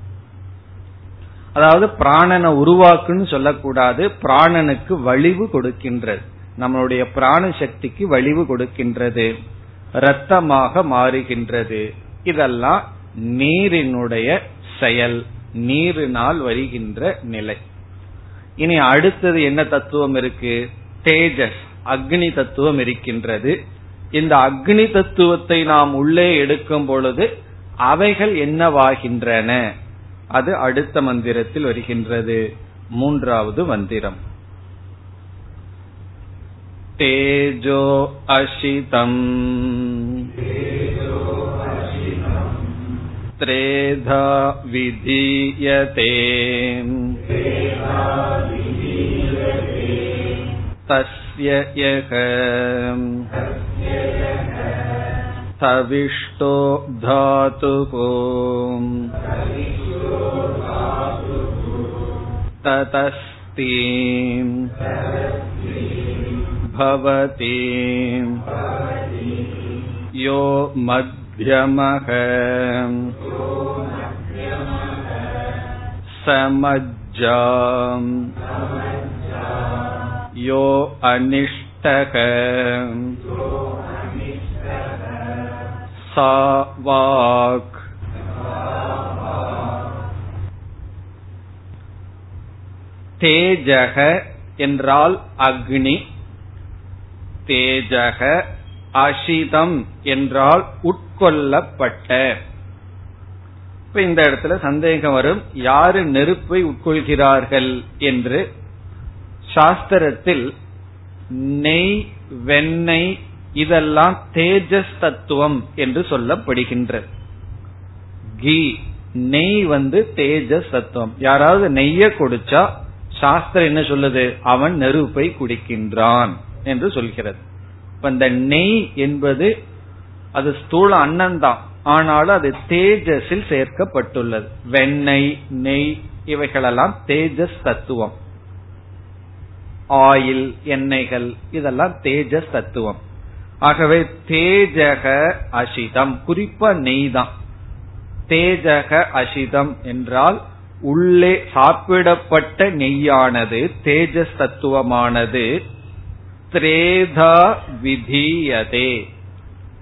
Speaker 1: அதாவது பிராணனை உருவாக்குன்னு சொல்லக்கூடாது பிராணனுக்கு வலிவு கொடுக்கின்றது. நம்மளுடைய பிராண சக்திக்கு வலிவு கொடுக்கின்றது. ரத்தமாக மாறுகின்றது. இதெல்லாம் நீரினுடைய செயல் நீரினால் வருகின்ற நிலை. இனி அடுத்தது என்ன தத்துவம் இருக்கு? தேஜஸ். அக்னி தத்துவம் இருக்கின்றது இந்த அக்னி தத்துவத்தை நாம் உள்ளே எடுக்கும் பொழுது அவைகள் என்னவாகின்றன அது அடுத்த மந்திரத்தில் வருகின்றது மூன்றாவது மந்திரம் தேஜோ அசிதம் त्रेधा विधीयते तस्य यः तविष्टो धातुः ततस्ति भवति यो मध्यमः समज्जा यो अनिष्टः सा वाक् தேஜக என்றால் அக்னி தேஜக அசிதம் என்றால் உட்கொள்ளப்பட்ட இப்ப இந்த இடத்துல சந்தேகம் வரும் யாரு நெருப்பை உட்கொள்கிறார்கள் என்று சாஸ்திரத்தில் நெய் வெண்ணெய் இதெல்லாம் தேஜஸ் தத்துவம் என்று சொல்லப்படுகின்றது கீ. நெய் வந்து தேஜஸ் தத்துவம். யாராவது நெய்ய குடிச்சா சாஸ்திரம் என்ன சொல்லுது? அவன் நெருப்பை குடிக்கின்றான் என்று சொல்கிறது. இப்ப இந்த நெய் என்பது அது ஸ்தூல அன்னம் தான் ஆனாலும் அது தேஜஸில் சேர்க்கப்பட்டுள்ளது. வெண்ணெய் நெய் இவைகளெல்லாம் தேஜஸ் தத்துவம். ஆயில் எண்ணெய்கள் இதெல்லாம் தேஜஸ் தத்துவம். ஆகவே தேஜக அசிதம் குறிப்பா நெய் தான். தேஜக அசிதம் என்றால் உள்ளே சாப்பிடப்பட்ட நெய்யானது தேஜஸ் தத்துவமானது திரேதா விதீயதே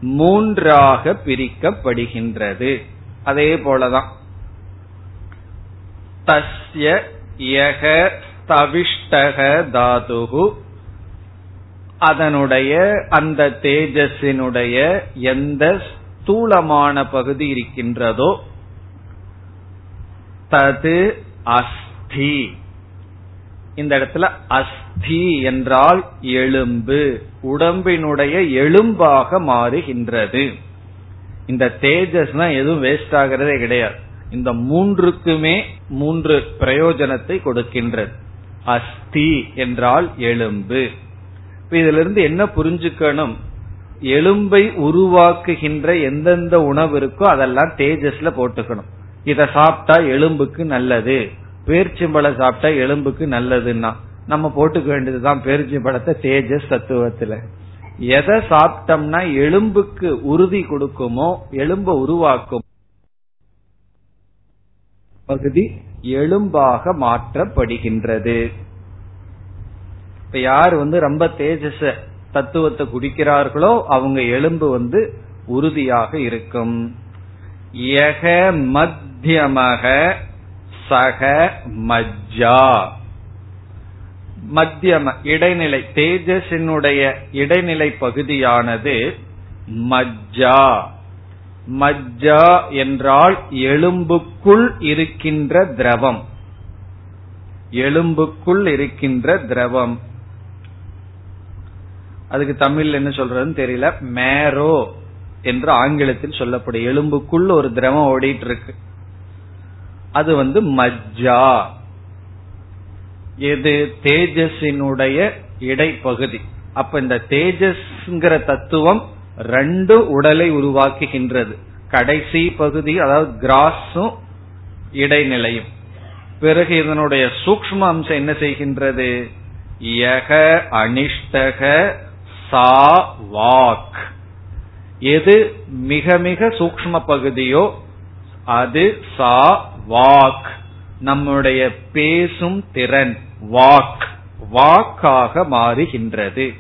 Speaker 1: மூன்றாக பிரிக்கப்படுகின்றது. அதே போலதான். தஸ்ய யக தவிஷ்டக தாதுகு அதனுடைய அந்த தேஜஸினுடைய எந்த ஸ்தூலமான பகுதி இருக்கின்றதோ தது அஸ்தி. இந்த இடத்துல அஸ்தி என்றால் எலும்பு. உடம்பினுடைய எலும்பாக மாறுகின்றது. இந்த தேஜஸ்னா எதுவும் வேஸ்ட் ஆகிறதே கிடையாது. இந்த மூன்றுக்குமே மூன்று பிரயோஜனத்தை கொடுக்கின்றது. அஸ்தி என்றால் எலும்பு. இதுல இருந்து என்ன புரிஞ்சுக்கணும்? எலும்பை உருவாக்குகின்ற எந்தெந்த உணவு இருக்கோ அதெல்லாம் தேஜஸ்ல போட்டுக்கணும். இத சாப்பிட்டா எலும்புக்கு நல்லது. பேர்ச்சிம்பழம் சாப்பிட்டா எலும்புக்கு நல்லதுன்னா நம்ம போட்டுக்க வேண்டியதுதான் பேர்ச்சிம்பழத்தை தேஜஸ் தத்துவத்துல. எதை சாப்பிட்டோம்னா எலும்புக்கு உறுதி கொடுக்குமோ எலும்ப உருவாக்கும் பகுதி எலும்பாக மாற்றப்படுகின்றது. இப்ப யார் வந்து ரொம்ப தேஜஸ தத்துவத்தை குடிக்கிறார்களோ அவங்க எலும்பு வந்து உறுதியாக இருக்கும். யக மத்தியமக சக மஜ்ஜா. மத்தியம இடைநிலை தேஜஸினுடைய இடைநிலை பகுதியானது மஜ்ஜா. மஜ்ஜா என்றால் எலும்புக்குள் இருக்கின்ற திரவம். எலும்புக்குள் இருக்கின்ற திரவம். அதுக்கு தமிழ் என்ன சொல்றதுன்னு தெரியல? மேரோ என்று ஆங்கிலத்தில் சொல்லப்படும். எலும்புக்குள் ஒரு திரவம் ஓடிட்டு இருக்கு அது வந்து மஜ்ஜா. எது? தேஜஸினுடைய இடைப்பகுதி. அப்ப இந்த தேஜஸ்ங்கிற தத்துவம் ரெண்டு உடலை உருவாக்குகின்றது. கடைசி பகுதி அதாவது கிராஸும் இடைநிலையும். பிறகு இதனுடைய சூக்ம அம்சம் என்ன செய்கின்றது? யக அனிஷ்டக சா வாக். எது மிக மிக சூக்ம பகுதியோ அது சா வாக். நம்முடைய பேசும் திறன் வாக். வாக்காக மாறுகின்றது.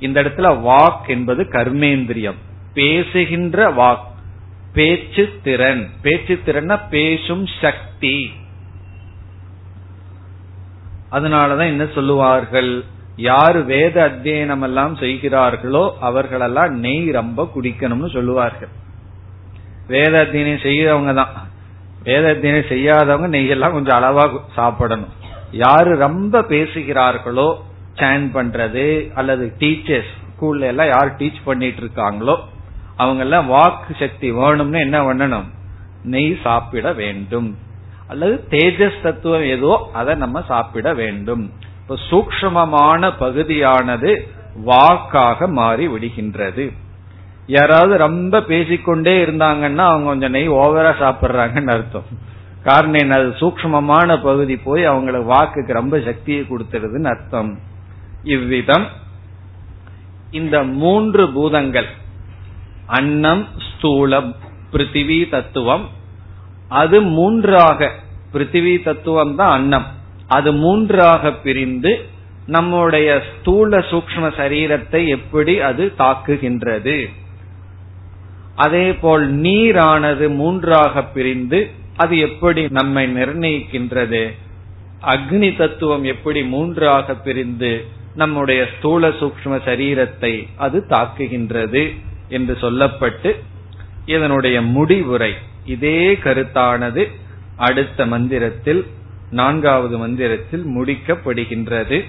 Speaker 1: இந்த இடத்துல வாக் என்பது கர்மேந்திரியம். பேசுகின்ற வாக். பேச்சு திறன். பேச்சு திறன் பேசும் சக்தி. அதனாலதான் என்ன சொல்லுவார்கள்? யாரு வேத அத்தியனம் எல்லாம் செய்கிறார்களோ அவர்களெல்லாம் நெய் ரொம்ப குடிக்கணும்னு சொல்லுவார்கள். வேத அத்தியனம் செய்யறவங்க தான். வேத அத்தியனம் செய்யாதவங்க நெய் எல்லாம் கொஞ்சம் அளவா சாப்பிடணும். யாரு ரொம்ப பேசுகிறார்களோ சேன் பண்றது அல்லது டீச்சர்ஸ் ஸ்கூல்ல எல்லாம் யார் டீச் பண்ணிட்டு இருக்காங்களோ அவங்க எல்லாம் வாக்கு சக்தி வேணும்னு என்ன பண்ணணும்? நெய் சாப்பிட வேண்டும். அல்லது தேஜஸ் தத்துவம் ஏதோ அதை நம்ம சாப்பிட வேண்டும். இப்ப சூக்மமான பகுதியானது வாக்காக மாறி விடுகின்றது. யாராவது ரொம்ப பேசிக்கொண்டே இருந்தாங்கன்னா அவங்க கொஞ்சம் நெய் ஓவரா சாப்பிடுறாங்கன்னு அர்த்தம். காரணம் என்ன? அது சூக்மமான பகுதி போய் அவங்களுக்கு வாக்குக்கு ரொம்ப சக்தியை கொடுத்துருதுன்னு அர்த்தம். இவ்விதம். இந்த மூன்று பூதங்கள் அன்னம் ஸ்தூலம் பிருத்திவி தத்துவம். அது மூன்றாக பிருத்திவி தத்துவம் தான் அன்னம். அது மூன்றாக பிரிந்து நம்முடைய ஸ்தூல சூக்ம சரீரத்தை எப்படி அது தாக்குகின்றது. அதே போல் நீரானது மூன்றாக பிரிந்து அது எப்படி நம்மை நிர்ணயிக்கின்றது. அக்னி தத்துவம் எப்படி மூன்றாக பிரிந்து நம்முடைய ஸ்தூல சூக்ம சரீரத்தை அது தாக்குகின்றது என்று சொல்லப்பட்டு இதனுடைய முடிவுரை இதே கருத்தானது அடுத்த மந்திரத்தில் நான்காவது மந்திரத்தில் முடிக்கப்படுகின்றது.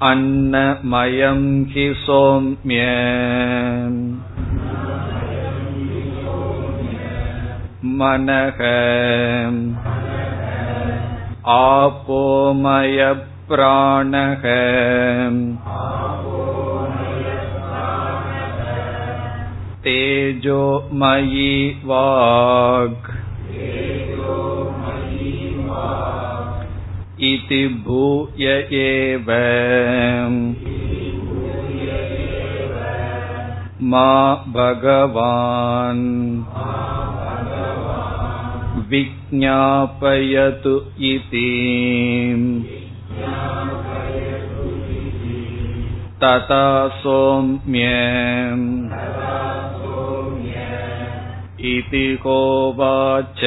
Speaker 1: அன்னமயம் ஹி சோம்ய मनः आपोमय प्राणः तेजोमयी वाग् इति भूय एव मा भगवान् विज्ञापयतु इति तथा सौम्य इति कोवाच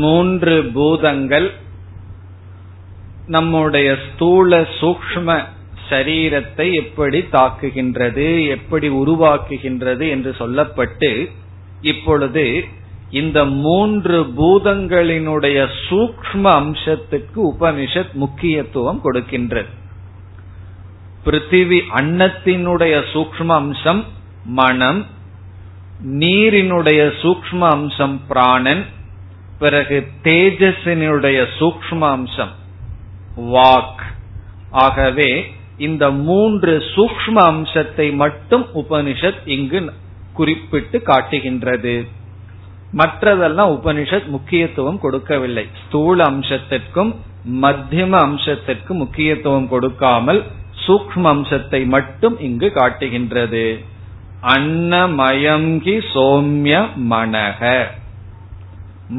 Speaker 1: மூன்று பூதங்கள் நம்முடைய ஸ்தூல சூக்ம சரீரத்தை எப்படி தாக்குகின்றது எப்படி உருவாக்குகின்றது என்று சொல்லப்பட்டு இப்பொழுது இந்த மூன்று பூதங்களினுடைய சூக்ம அம்சத்துக்கு உபனிஷத் முக்கியத்துவம் கொடுக்கின்றது. பிருத்திவி அன்னத்தினுடைய சூக்ம அம்சம் மனம் நீரினுடைய சூக்ம அம்சம் பிராணன் பிறகு தேஜஸினுடைய சூக்ம அம்சம் வாக். ஆகவே இந்த மூன்று சூக்ம அம்சத்தை மட்டும் உபனிஷத் இங்கு குறிப்பிட்டு காட்டுகின்றது. மற்றதெல்லாம் உபனிஷத் முக்கியத்துவம் கொடுக்கவில்லை. ஸ்தூல அம்சத்திற்கும் மத்தியம அம்சத்திற்கும் முக்கியத்துவம் கொடுக்காமல் சூக்ம அம்சத்தை மட்டும் இங்கு காட்டுகின்றது. அன்னமயங்கி சோம்ய மனக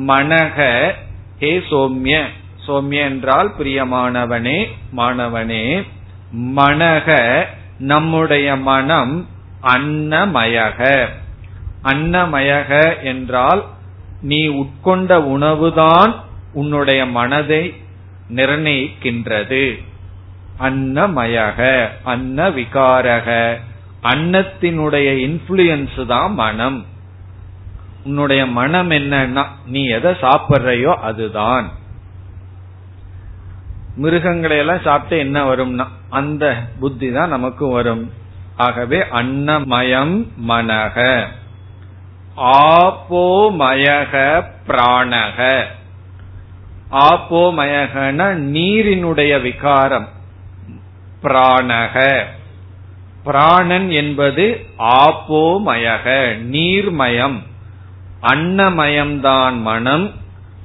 Speaker 1: மனக ஹே சோம்ய. சோம்ய என்றால் பிரியமானவனே மாணவனே. மனக நம்முடைய மனம் அன்னமயக. அன்னமயக என்றால் நீ உட்கொண்ட உணவுதான் உன்னுடைய மனதை நிர்ணயிக்கின்றது. அன்னமயக அன்ன விகாரக அன்னத்தினுடைய இன்ஃபுளுயன்ஸ் தான் மனம். உன்னுடைய மனம் என்னன்னா நீ எதை சாப்பிட்றையோ அதுதான். மிருகங்களை எல்லாம் சாப்பிட்டு என்ன வரும்னா அந்த புத்தி தான் நமக்கு வரும். ஆகவே அன்னமயம் மனக ஆப்போமயக பிராணக ஆப்போமயகன நீரினுடைய விகாரம். பிராணக பிராணன் என்பது ஆப்போமயக நீர்மயம். அன்னமயம்தான் மனம்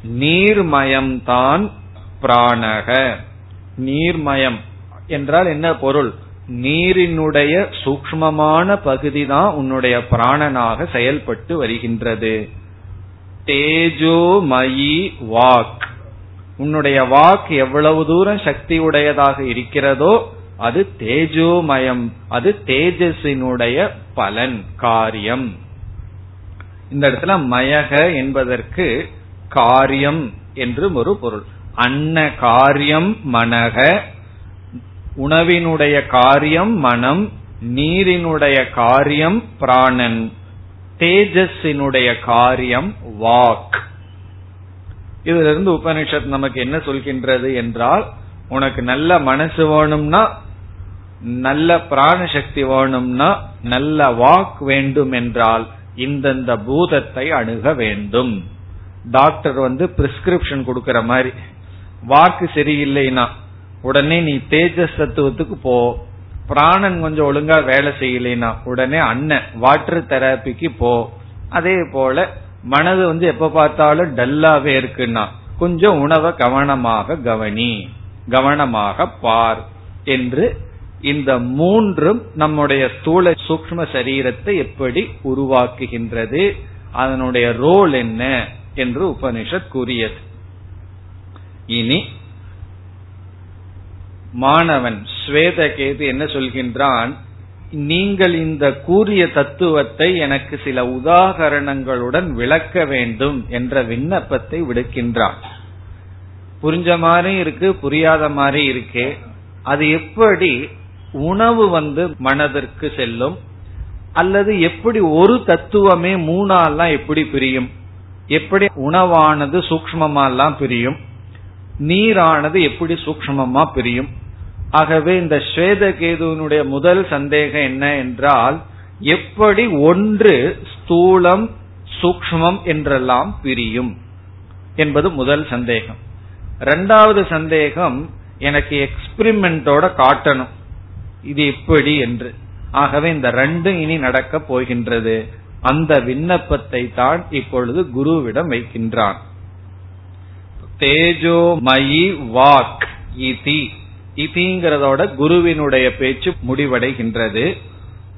Speaker 1: நீர்மயம்தான் பிராணக நீர்மயம். என்றால் என்ன பொருள்? நீரினுடைய சூக்மமான பகுதி தான் உன்னுடைய பிராணனாக செயல்பட்டு வருகின்றது. தேஜோமயி வாக். உன்னுடைய வாக் எவ்வளவு தூரம் சக்தி உடையதாக இருக்கிறதோ அது தேஜோமயம் அது தேஜஸினுடைய பலன் காரியம். இந்த இடத்துல மயக என்பதற்கு காரியம் என்று ஒரு பொருள். அன்ன காரியம் மனக உணவினுடைய காரியம் மனம் நீரினுடைய காரியம் பிராணன் தேஜஸினுடைய காரியம் வாக். இதுல இருந்து உபனிஷத் நமக்கு என்ன சொல்கின்றது என்றால் உனக்கு நல்ல மனசு வேணும்னா நல்ல பிராண சக்தி வேணும்னா நல்ல வாக் வேண்டும் என்றால் இந்தந்த பூதத்தை அணுக வேண்டும். டாக்டர் வந்து பிரிஸ்கிரிப்ஷன் கொடுக்கற மாதிரி. வாக்கு சரியில்லைனா உடனே நீ தேஜஸ் தத்துவத்துக்கு போ. பிராணன் கொஞ்சம் ஒழுங்கா வேலை செய்யலைனா உடனே அண்ணன் வாட்டர் தெரப்பிக்கு போ. அதே போல மனது வந்து எப்ப பார்த்தாலும் டல்லாவே இருக்குன்னா கொஞ்சம் உணவை கவனமாக கவனி. கவனமாக பார் என்று இந்த மூன்றும் நம்முடைய ஸ்தூல சூக்ம சரீரத்தை எப்படி உருவாக்குகின்றது அதனுடைய ரோல் என்ன என்று உபனிஷத் கூறியது. இனி மாணவன் ஸ்வேதகேது என்ன சொல்கின்றான்? நீங்கள் இந்த கூறிய தத்துவத்தை எனக்கு சில உதாகரணங்களுடன் விளக்க வேண்டும் என்ற விண்ணப்பத்தை விடுக்கின்றான். புரிஞ்ச மாதிரி இருக்கு புரியாத மாதிரி இருக்கே. அது எப்படி உணவு வந்து மனதிற்கு செல்லும்? அல்லது எப்படி ஒரு தத்துவமே மூணாலாம் எப்படி பிரியும்? எப்படி உணவானது சூக்மமாலாம் பிரியும்? நீரானது எப்படி சூக்மமா பிரியும்? ஆகவே இந்த ஸ்வேத கேதுவனுடைய முதல் சந்தேகம் என்ன என்றால் எப்படி ஒன்று ஸ்தூலம் சூக்மம் என்றெல்லாம் பிரியும் என்பது முதல் சந்தேகம். இரண்டாவது சந்தேகம் எனக்கு எக்ஸ்பிரிமெண்டோட காட்டணும். இது எப்படி என்று. ஆகவே இந்த ரெண்டும் இனி நடக்க போகின்றது. அந்த விண்ணப்பத்தை தான் இப்பொழுது குருவிடம் வைக்கின்றான். தேஜோமயி வாக் இதி. இதிங்கிறதோட குருவினுடைய பேச்சு முடிவடைகின்றது.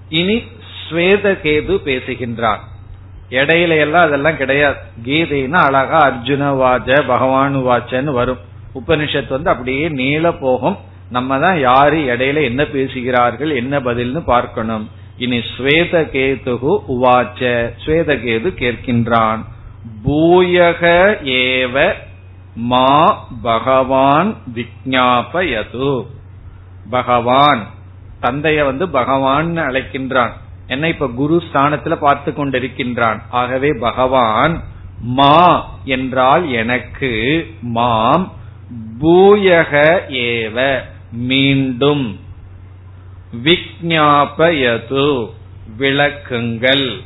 Speaker 1: இனி ஸ்வேதகேது பேசுகின்றார். இடையில எல்லாம் அதெல்லாம் கிடையாது. கீதைன்னா அழகா அர்ஜுன வாச்ச பகவானு வாச்சன்னு வரும். உபனிஷத் வந்து அப்படியே நீள போகும். நம்ம தான் யாரு இடையில என்ன பேசுகிறார்கள் என்ன பதில்னு பார்க்கணும். இனி ஸ்வேதகேதுகு உவாச்ச ஸ்வேதகேது கேட்கின்றான். பூயக ஏவ மா பகவான் விஜாபயது பகவான். தந்தைய வந்து பகவான் அழைக்கின்றான். என்ன இப்ப குரு ஸ்தானத்துல பார்த்து கொண்டிருக்கின்றான். ஆகவே பகவான் மா என்றால் எனக்கு மாம் பூயக ஏவ. மீண்டும். விஜாபயது விளக்குங்கள்.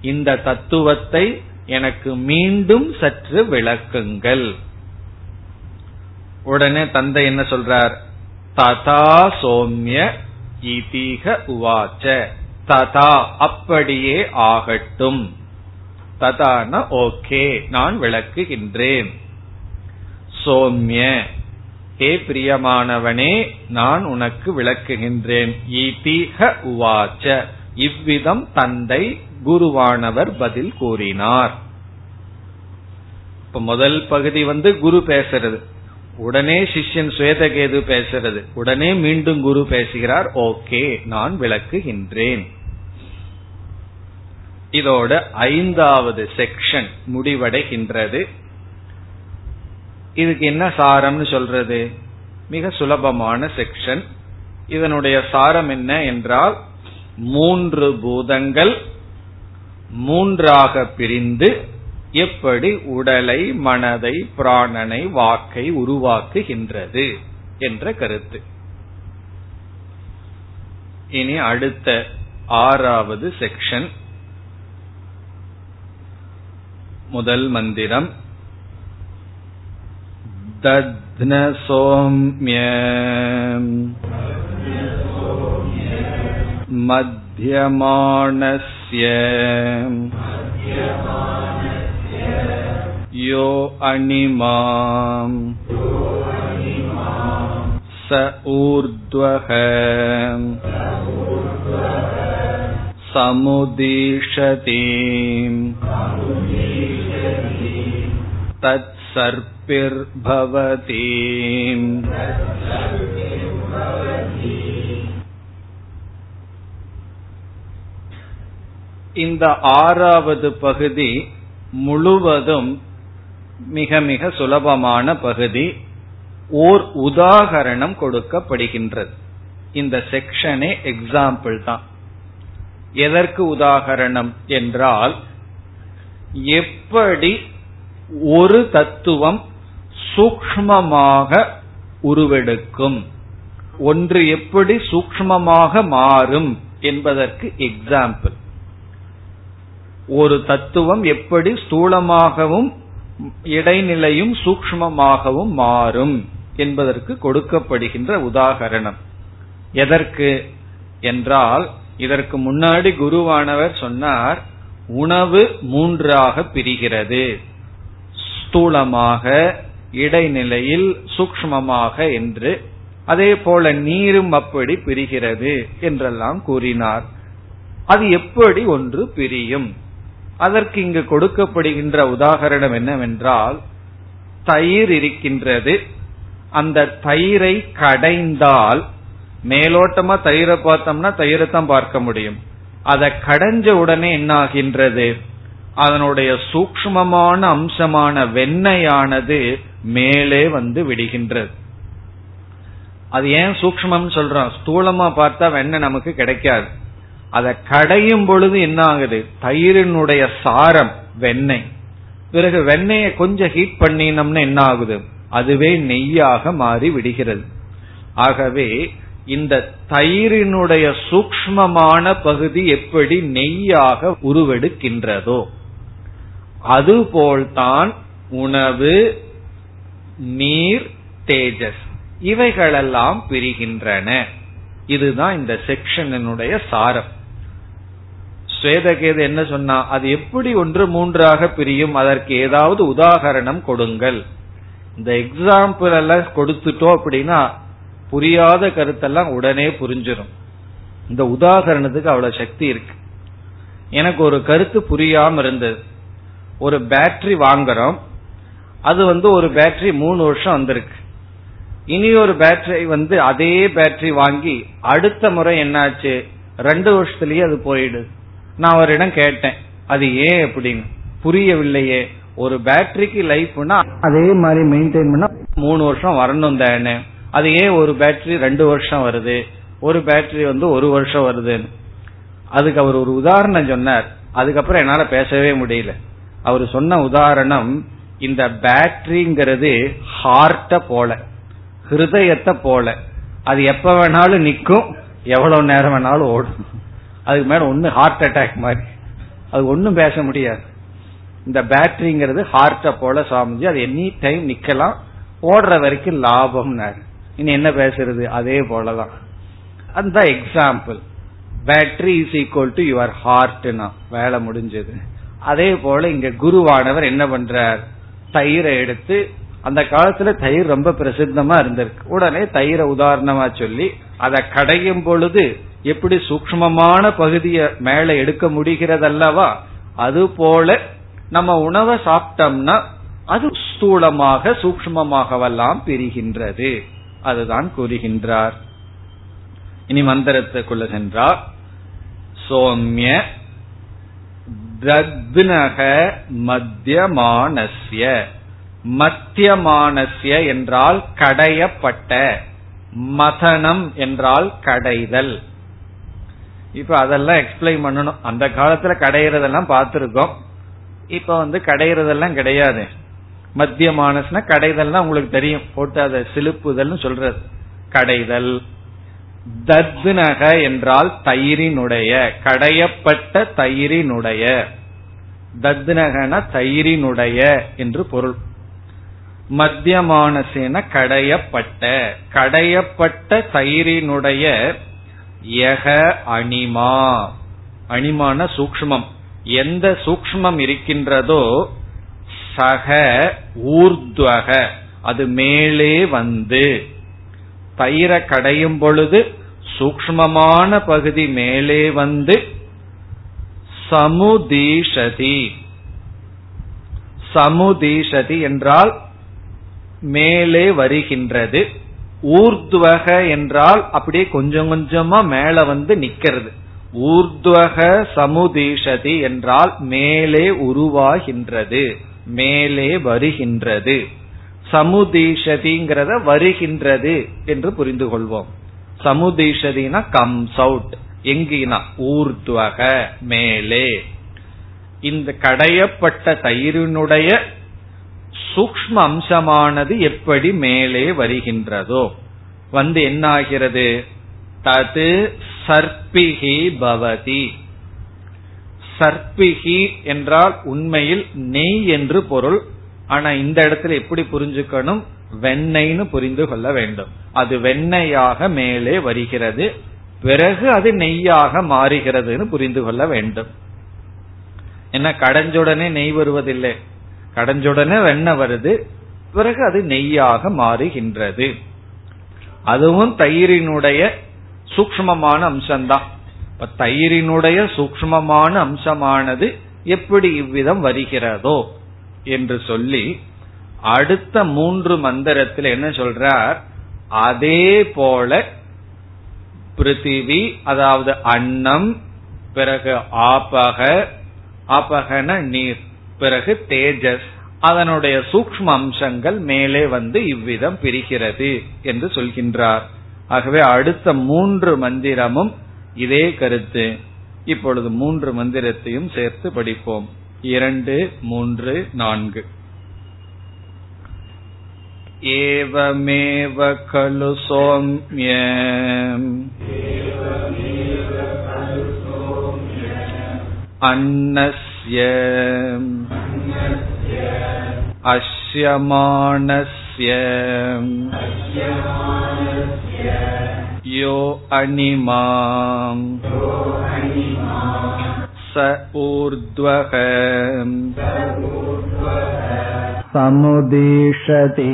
Speaker 1: இந்த தத்துவத்தை எனக்கு மீண்டும் சற்று விளக்குங்கள். உடனே தந்தை என்ன சொல்றார்? ததா சோம்ய இதிக உவாச்ச. ததா அப்படியே ஆகட்டும். ததான ஓகே நான் விளக்குகின்றேன். சோம்ய ஹே பிரியமானவனே நான் உனக்கு விளக்குகின்றேன். ஈதீக உவாச்ச. இவ்விதம் தந்தை குருவானவர் பதில் கூறினார். இப்ப முதல் பகுதி வந்து குரு பேசுறது. உடனே சிஷ்யன் சுவேதகேது பேசுறது. உடனே மீண்டும் குரு பேசுகிறார். ஓகே நான் விளக்குகின்றேன். இதோட ஐந்தாவது செக்ஷன் முடிவடைகின்றது. இதுக்கு என்ன சாரம்னு சொல்றது? மிக சுலபமான செக்ஷன். இதனுடைய சாரம் என்ன என்றால் மூன்று பூதங்கள் மூன்றாக பிரிந்து எப்படி உடலை மனதை பிராணனை வாக்கை உருவாக்குகின்றது என்ற கருத்து இனி அடுத்த ஆறாவது செக்ஷன் முதல் மந்திரம் दध्न सौम्य मध्यमानस्य यो अणिमाम् स ऊर्ध्वः समुदीशति तत्सर्पिर्भवति இந்த ஆறாவது பகுதி முழுவதும் மிக மிக சுலபமான பகுதி. ஓர் உதாகரணம் கொடுக்கப்படுகின்றது. இந்த செக்ஷனே எக்ஸாம்பிள் தான். எதற்கு உதாகரணம் என்றால் எப்படி ஒரு தத்துவம் சூக்மமாக உருவெடுக்கும்? ஒன்று எப்படி சூக்மமாக மாறும் என்பதற்கு எக்ஸாம்பிள் ஒரு தத்துவம் எப்படி ஸ்தூலமாகவும் இடைநிலையும் சூக்மமாகவும் மாறும் என்பதற்கு கொடுக்கப்படுகின்ற உதாகரணம். எதற்கு என்றால் இதற்கு முன்னாடி குருவானவர் சொன்னார் உணவு மூன்றாக பிரிகிறது. ஸ்தூலமாக இடைநிலையில் சூக்மமாக என்று. அதே போல நீரும் அப்படி பிரிகிறது என்றெல்லாம் கூறினார். அது எப்படி ஒன்று பிரியும்? அதற்கு இங்கு கொடுக்கப்படுகின்ற உதாகரணம் என்னவென்றால் தயிர் இருக்கின்றது. அந்த தயிரை கடைந்தால் மேலோட்டமா தயிரை பார்த்தோம்னா தயிரை தான் பார்க்க முடியும். அதை கடைஞ்ச உடனே என்ன ஆகின்றது அதனுடைய சூக்மமான அம்சமான வெண்ணையானது மேலே வந்து விடுகின்றது. அது ஏன் சூக்மம் சொல்றோம்? ஸ்தூலமா பார்த்தா வெண்ணெய் நமக்கு கிடைக்காது. அதை கடையும் பொழுது என்ன ஆகுது தயிரினுடைய சாரம் வெண்ணெய். பிறகு வெண்ணெயை கொஞ்சம் ஹீட் பண்ணினோம்னா என்ன ஆகுது அதுவே நெய்யாக மாறி விடுகிறது. ஆகவே இந்த தயிரினுடைய சூக்மமான பகுதி எப்படி நெய்யாக உருவெடுக்கின்றதோ அதுபோல்தான் உணவு நீர் தேஜஸ் இவைகளெல்லாம் பிரிகின்றன. இதுதான் இந்த செக்ஷனினுடைய சாரம். ஸ்வேதகேது என்ன சொன்னா அது எப்படி ஒன்று மூன்றாக பிரியும் அதற்கு ஏதாவது உதாகரணம் கொடுங்கள். இந்த எக்ஸாம்பிள் எல்லாம் கொடுத்துட்டோம் அப்படின்னா புரியாத கருத்தெல்லாம் உடனே புரிஞ்சிடும் இந்த உதாகரணத்துக்கு அவ்வளவு சக்தி இருக்கு. எனக்கு ஒரு கருத்து புரியாம இருந்தது. ஒரு பேட்டரி வாங்குறோம். அது வந்து ஒரு பேட்டரி மூணு வருஷம் வந்திருக்கு. இனி ஒரு பேட்டரி வந்து அதே பேட்டரி வாங்கி அடுத்த முறை என்னாச்சு? ரெண்டு வருஷத்துலயே அது போயிடுது. நான் அவரிடம் கேட்டேன் அது ஏன் அப்படின்னு? புரியவில்லையே. ஒரு பேட்டரிக்கு லைஃப்னா அதே மாதிரி மெயின்டைன் பண்ண மூணு வருஷம் வரணும் தானே. அது ஏன் ஒரு பேட்டரி ரெண்டு வருஷம் வருது? ஒரு பேட்டரி வந்து ஒரு வருஷம் வருதுன்னு. அதுக்கு அவர் ஒரு உதாரணம் சொன்னார். அதுக்கப்புறம் என்னால பேசவே முடியல. அவர் சொன்ன உதாரணம் இந்த பேட்டரிங்கிறது ஹார்ட்ட போல ஹிருதயத்தை போல. அது எப்ப வேணாலும் நிக்கும் எவ்வளவு நேரம் வேணாலும் ஓடும். அதுக்கு மேல ஒண்ணு ஹார்ட் அட்டாக் மாதிரி. அது ஒன்னும் பேச முடியாது. இந்த பேட்டரிங்கிறது ஹார்ட்ட போல சாமிஜி அது எனி டைம் நிக்கலாம் ஓடுற வரைக்கும் லாபம் இனி என்ன பேசுறது? அதே போலதான். அந்த example battery is equal to your ஹார்ட்னா வேலை முடிஞ்சது. அதே போல இங்க குருவானவர் என்ன பண்றார்? தயிரை எடுத்து அந்த காலத்துல தயிர் ரொம்ப பிரசித்தமா இருந்திருக்கு. உடனே தயிரை உதாரணமா சொல்லி அதை கடையும் பொழுது எப்படி சூக்மமான பகுதியை மேல எடுக்க முடிகிறது அல்லவா அது போல நம்ம உணவை சாப்பிட்டோம்னா அது ஸ்தூலமாக சூக்மமாகவெல்லாம் பிரிகின்றது. அதுதான் கூறுகின்றார். இனி மந்திரத்துக்குள்ள சென்றார் சோம்ய தத்னக மத்தியமானஸ்ய. மத்தியமானஸ்ய என்றால் கடையப்பட்ட. மதனம் என்றால் கடைதல். இப்ப அதெல்லாம் எக்ஸ்பிளைன் பண்ணணும். அந்த காலத்துல கடையிறதெல்லாம் பார்த்திருக்கோம். இப்ப வந்து கடையிறதெல்லாம் கிடையாது. மத்திய மானஸ்னா கடைதல்லாம் உங்களுக்கு தெரியும். போட்டு அதை சிலுப்புதல் சொல்றது. கடைதல். தத்னக என்றால் தயிரினுடைய கடையப்பட்ட தயிரினுடைய. தத்னகன தயிரினுடைய என்று பொருள். மத்தியமானசேன கடையப்பட்ட கடையப்பட்ட தயிரினுடைய யக அணிமா. அனிமான சூக்மம் எந்த சூக்மம் இருக்கின்றதோ சக ஊர்துவக அது மேலே வந்து. தயிர கடையும் பொழுது சூக்மமான பகுதி மேலே வந்து சமுதீஷதி. சமுதீஷதி என்றால் மேலே வருகின்றது. ஊர்துவக என்றால் அப்படியே கொஞ்சம் கொஞ்சமா மேல வந்து நிக்கிறது. ஊர்துவக சமுதீஷதி என்றால் மேலே உருவாகின்றது மேலே வருகின்றது. சமுதீஷதிங்கிறத வருகின்றது என்று புரிந்து கொள்வோம் சமுதீஷதினா கம்ஸ் அவுட் எங்கினா ஊர்துவக மேலே. இந்த கடையப்பட்ட தயிரினுடைய சூக்ம அம்சமானது எப்படி மேலே வருகின்றதோ. வந்து என்ன ஆகிறது தது சர்பிகி பவதி. சர்பிகி என்றால் உண்மையில் நெய் என்று பொருள். ஆனா இந்த இடத்துல எப்படி புரிஞ்சுக்கணும்? வெண்ணெய்னு புரிந்து கொள்ள வேண்டும். அது வெண்ணெயாக மேலே வருகிறது. பிறகு அது நெய்யாக மாறுகிறதுன்னு புரிந்து கொள்ள வேண்டும். என்ன கடைஞ்சுடனே நெய் வருவதில்லை? கடைஞ்சுடனே வெண்ணெய் வருது. பிறகு அது நெய்யாக மாறுகின்றது. அதுவும் தயிரினுடைய சூக்மமான அம்சம்தான். இப்ப தயிரினுடைய சூக்மமான அம்சமானது எப்படி இவ்விதம் வருகிறதோ என்று சொல்லி அடுத்த மூன்று மந்திரத்தில் என்ன சொல்றார்? அதே போல பிருத்திவி அதாவது அன்னம் பிறகு ஆபக ஆபகன நீர். பிறகு தேஜஸ் அதனுடைய சூக்ம அம்சங்கள் மேலே வந்து இவ்விதம் பிரிகிறது என்று சொல்கின்றார் ஆகவே அடுத்த மூன்று மந்திரமும் இதே கருத்து இப்பொழுது மூன்று மந்திரத்தையும் சேர்த்து படிப்போம் இரண்டு மூன்று நான்கு एवमेव खलु सौम्य अन्नस्य अश्यमाणस्य यो अणिमा स ऊर्ध्वः
Speaker 2: समुदीषति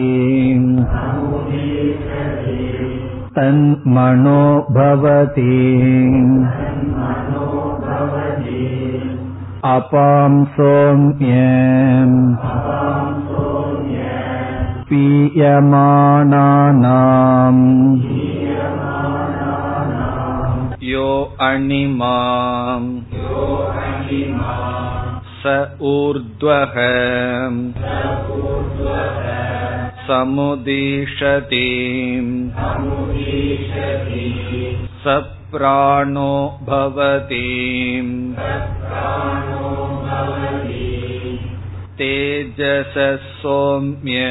Speaker 2: तन्मनो भवति अपां सोम्यम् पीयमानानाम्।
Speaker 1: यो अणिमाम्। स ऊर्ध्वः समुदीषति स प्राणो भवति तेजस सौम्य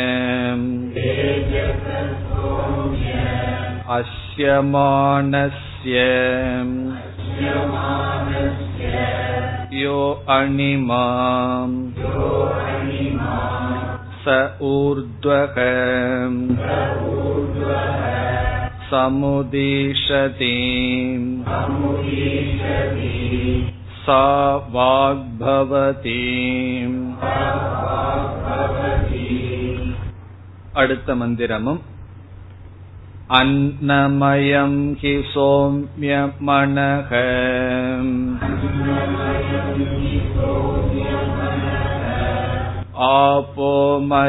Speaker 1: अश्यमानस्य यो अणिमाम् स ऊर्ध्वः समुदीशति सा वाग्भवति அடுத்த மந்திரமும் अन्नमयं हि सौम्यमनः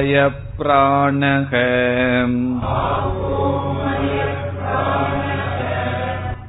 Speaker 1: आपोमयप्राणः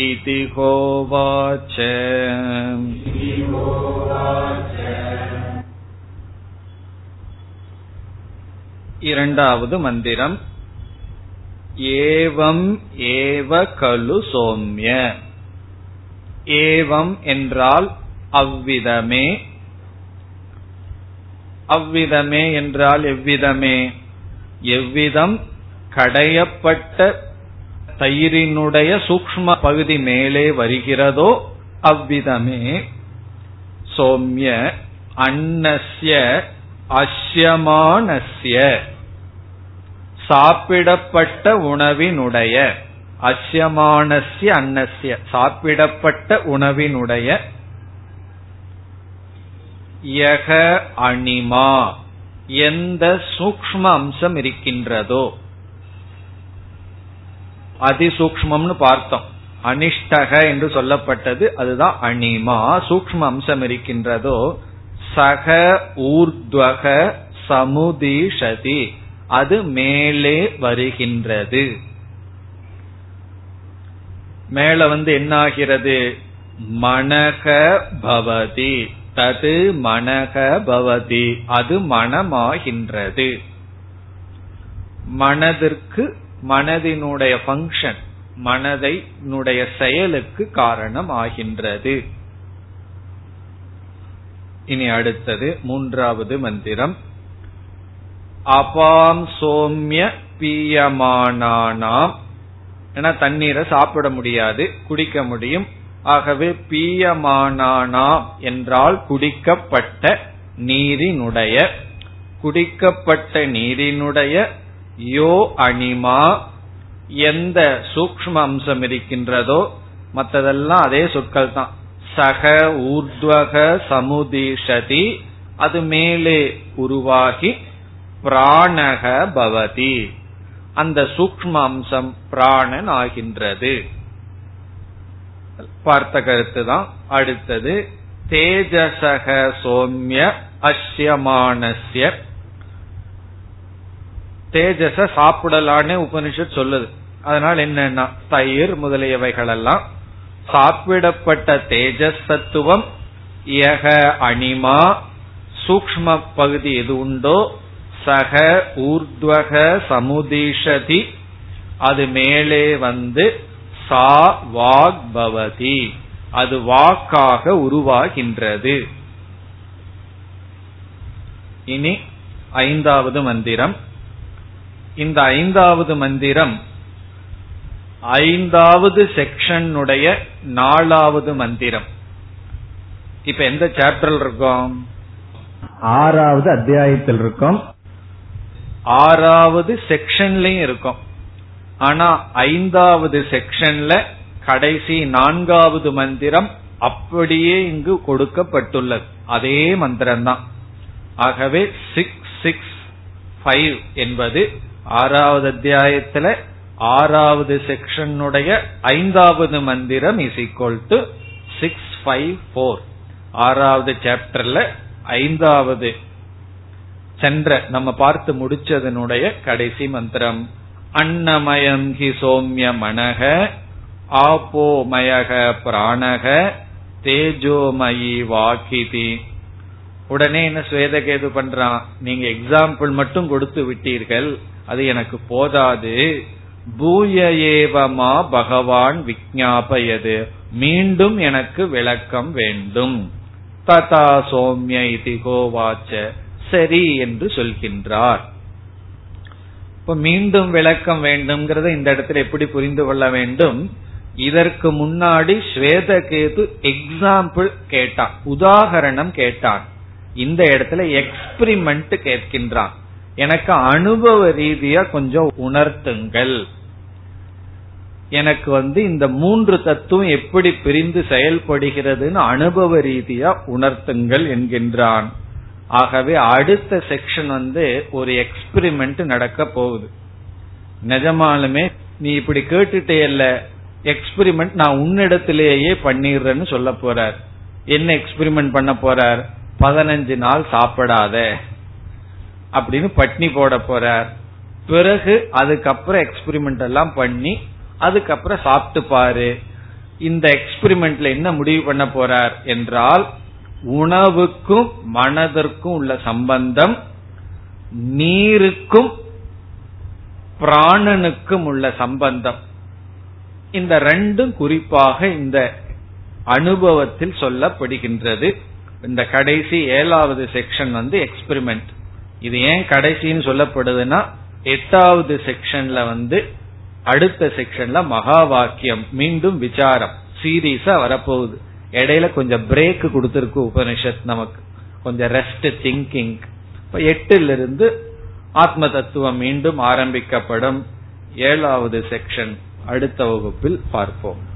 Speaker 1: इति होवाच இரண்டாவது மந்திரம் ஏவம் ஏவ கலு சோம்ய ஏவம் என்றால் அவ்விதமே அவ்விதமே என்றால் எவ்விதமே எவ்விதம் கடையப்பட்ட தயிரினுடைய சூக்ம பகுதி மேலே வருகிறதோ அவ்விதமே சோம்ய அன்னஸ்ய அஸ்யமானஸ்ய சாப்பிடப்பட்ட உணவினுடைய அஸ்யமானஸ்ய அன்னஸ்ய. சாப்பிடப்பட்ட உணவினுடைய யக அணிமா. எந்த சூக்ம அம்சம் இருக்கின்றதோ அதிசூக்மம்னு பார்த்தோம். அனிஷ்டக என்று சொல்லப்பட்டது அதுதான் அனிமா. சூக்ம அம்சம் இருக்கின்றதோ சக ஊர்த்வக சமுதீஷதி அது மேலே வருகின்றது. மேல வந்து என்ன ஆகிறது மனக பவதி. தது மனக பவதி. அது மனமாகின்றது. மனதிற்கு மனதினுடைய ஃபங்க்ஷன் மனதைனுடைய செயலுக்கு காரணம் ஆகின்றது இனி அடுத்தது மூன்றாவது மந்திரம். அபாம் சோம்ய பீயமானானாம். ஏன்னா தண்ணீரை சாப்பிட முடியாது குடிக்க முடியும். ஆகவே பீயமானானாம் என்றால் குடிக்கப்பட்ட நீரினுடைய குடிக்கப்பட்ட நீரினுடைய யோ அனிமா எந்த சூக்ம அம்சம் இருக்கின்றதோ மற்றதெல்லாம் அதே சொற்கள் தான் சக ஊர்துவக சமுதீஷதி அது மேலே உருவாகி பிராணக பவதி. அந்த சூக்ம அம்சம் பிராணன் ஆகின்றது. பார்த்த கருத்து தான் அடுத்தது தேஜசக சோம்ய அஸ்யமானஸ்ய தேஜஸ சாப்பிடலான்னு உபனிஷத் சொல்லுது. அதனால என்னன்னா தயிர் முதலியவைகள் எல்லாம் சாப்பிடப்பட்ட தேஜஸ் தத்துவம் யக அனிமா சூக்ம பகுதி எது உண்டோ சக ஊர்துவக சமுதீஷதி அது மேலே வந்து சா வாக் பவதி அது வாக்காக உருவாகின்றது. இனி ஐந்தாவது மந்திரம். இந்த ஐந்தாவது மந்திரம் ஐந்தாவது செக்ஷனுடைய நாலாவது மந்திரம். இப்ப எந்த சாப்டர்ல இருக்கோம்?
Speaker 2: ஆறாவது அத்தியாயத்தில் இருக்கும்.
Speaker 1: ஆறாவது செக்ஷன்லயும் இருக்கும். ஆனா ஐந்தாவது செக்ஷன்ல கடைசி நான்காவது மந்திரம் அப்படியே இங்கு கொடுக்கப்பட்டுள்ளது. அதே மந்திரம் தான் ஆகவே சிக்ஸ் சிக்ஸ் ஃபைவ் என்பது ஆறாவது அத்தியாயத்துல ஆறாவது செக்ஷனுடைய ஐந்தாவது மந்திரம் is equal to six five four ஆறாவது சாப்டர்ல ஐந்தாவது சென்ற நம்ம பார்த்து முடிச்சதனுடைய கடைசி மந்திரம். அன்னமயம் ஹி சோம்ய மனக ஆப்போமயக பிராணக தேஜோமயி வாக்கிதி உடனே என்ன சுவேதகேது பண்றான்? நீங்க எக்ஸாம்பிள் மட்டும் கொடுத்து விட்டீர்கள். அது எனக்கு போதாது. பூய ஏவமா பகவான் விஜாபயது மீண்டும் எனக்கு விளக்கம் வேண்டும். ததா சோம்ய இதி கோவாச்ச. சரி என்று சொல்கின்றார். இப்ப மீண்டும் விளக்கம் வேண்டும்ங்கிறத இந்த இடத்துல எப்படி புரிந்து கொள்ள வேண்டும்? இதற்கு முன்னாடி ஸ்வேதகேது எக்ஸாம்பிள் கேட்டான். உதாகரணம் கேட்டான். இந்த இடத்துல எக்ஸ்பிரிமெண்ட் கேட்கின்றான். எனக்கு அனுபவ ரீதியா கொஞ்சம் உணர்த்துங்கள். எனக்கு வந்து இந்த மூன்று தத்துவம் எப்படி பிரிந்து செயல்படுகிறதுன்னு அனுபவ ரீதியா உணர்த்துங்கள் என்கின்றான். ஆகவே அடுத்த செக்ஷன் வந்து ஒரு எக்ஸ்பிரிமெண்ட் நடக்க போகுது. நிஜமாலுமே நீ இப்படி கேட்டுட்டே இல்ல எக்ஸ்பிரிமெண்ட் நான் உன்னிடத்திலேயே பண்ணிடுறேன்னு சொல்ல போறார். என்ன எக்ஸ்பிரிமெண்ட் பண்ண போறார்? பதினஞ்சு நாள் சாப்பிடாத. அப்படின்னு பட்னி போட போறார். பிறகு அதுக்கப்புறம் எக்ஸ்பிரிமெண்ட் எல்லாம் பண்ணி அதுக்கப்புறம் சாப்பிட்டு பாரு. இந்த எக்ஸ்பிரிமெண்ட்ல என்ன முடிவு பண்ண போறார் என்றால் உணவுக்கும் மனதிற்கும் உள்ள சம்பந்தம் நீருக்கும் பிராணனுக்கும் உள்ள சம்பந்தம். இந்த ரெண்டும் குறிப்பாக இந்த அனுபவத்தில் சொல்லப்படுகின்றது. இந்த கடைசி ஏழாவது செக்ஷன் வந்து எக்ஸ்பிரிமெண்ட் இது ஏன் கடைசின்னு சொல்லப்படுதுன்னா எட்டாவது செக்ஷன்ல வந்து அடுத்த செக்ஷன்ல மகா வாக்கியம் மீண்டும் விசாரம் சீரியஸா வரப்போகுது. இடையில கொஞ்சம் பிரேக் கொடுத்துருக்கு உபனிஷத் நமக்கு. கொஞ்சம் ரெஸ்ட் திங்கிங் இப்ப எட்டுல இருந்து ஆத்ம தத்துவம் மீண்டும் ஆரம்பிக்கப்படும். ஏழாவது செக்ஷன் அடுத்த வகுப்பில் பார்ப்போம்.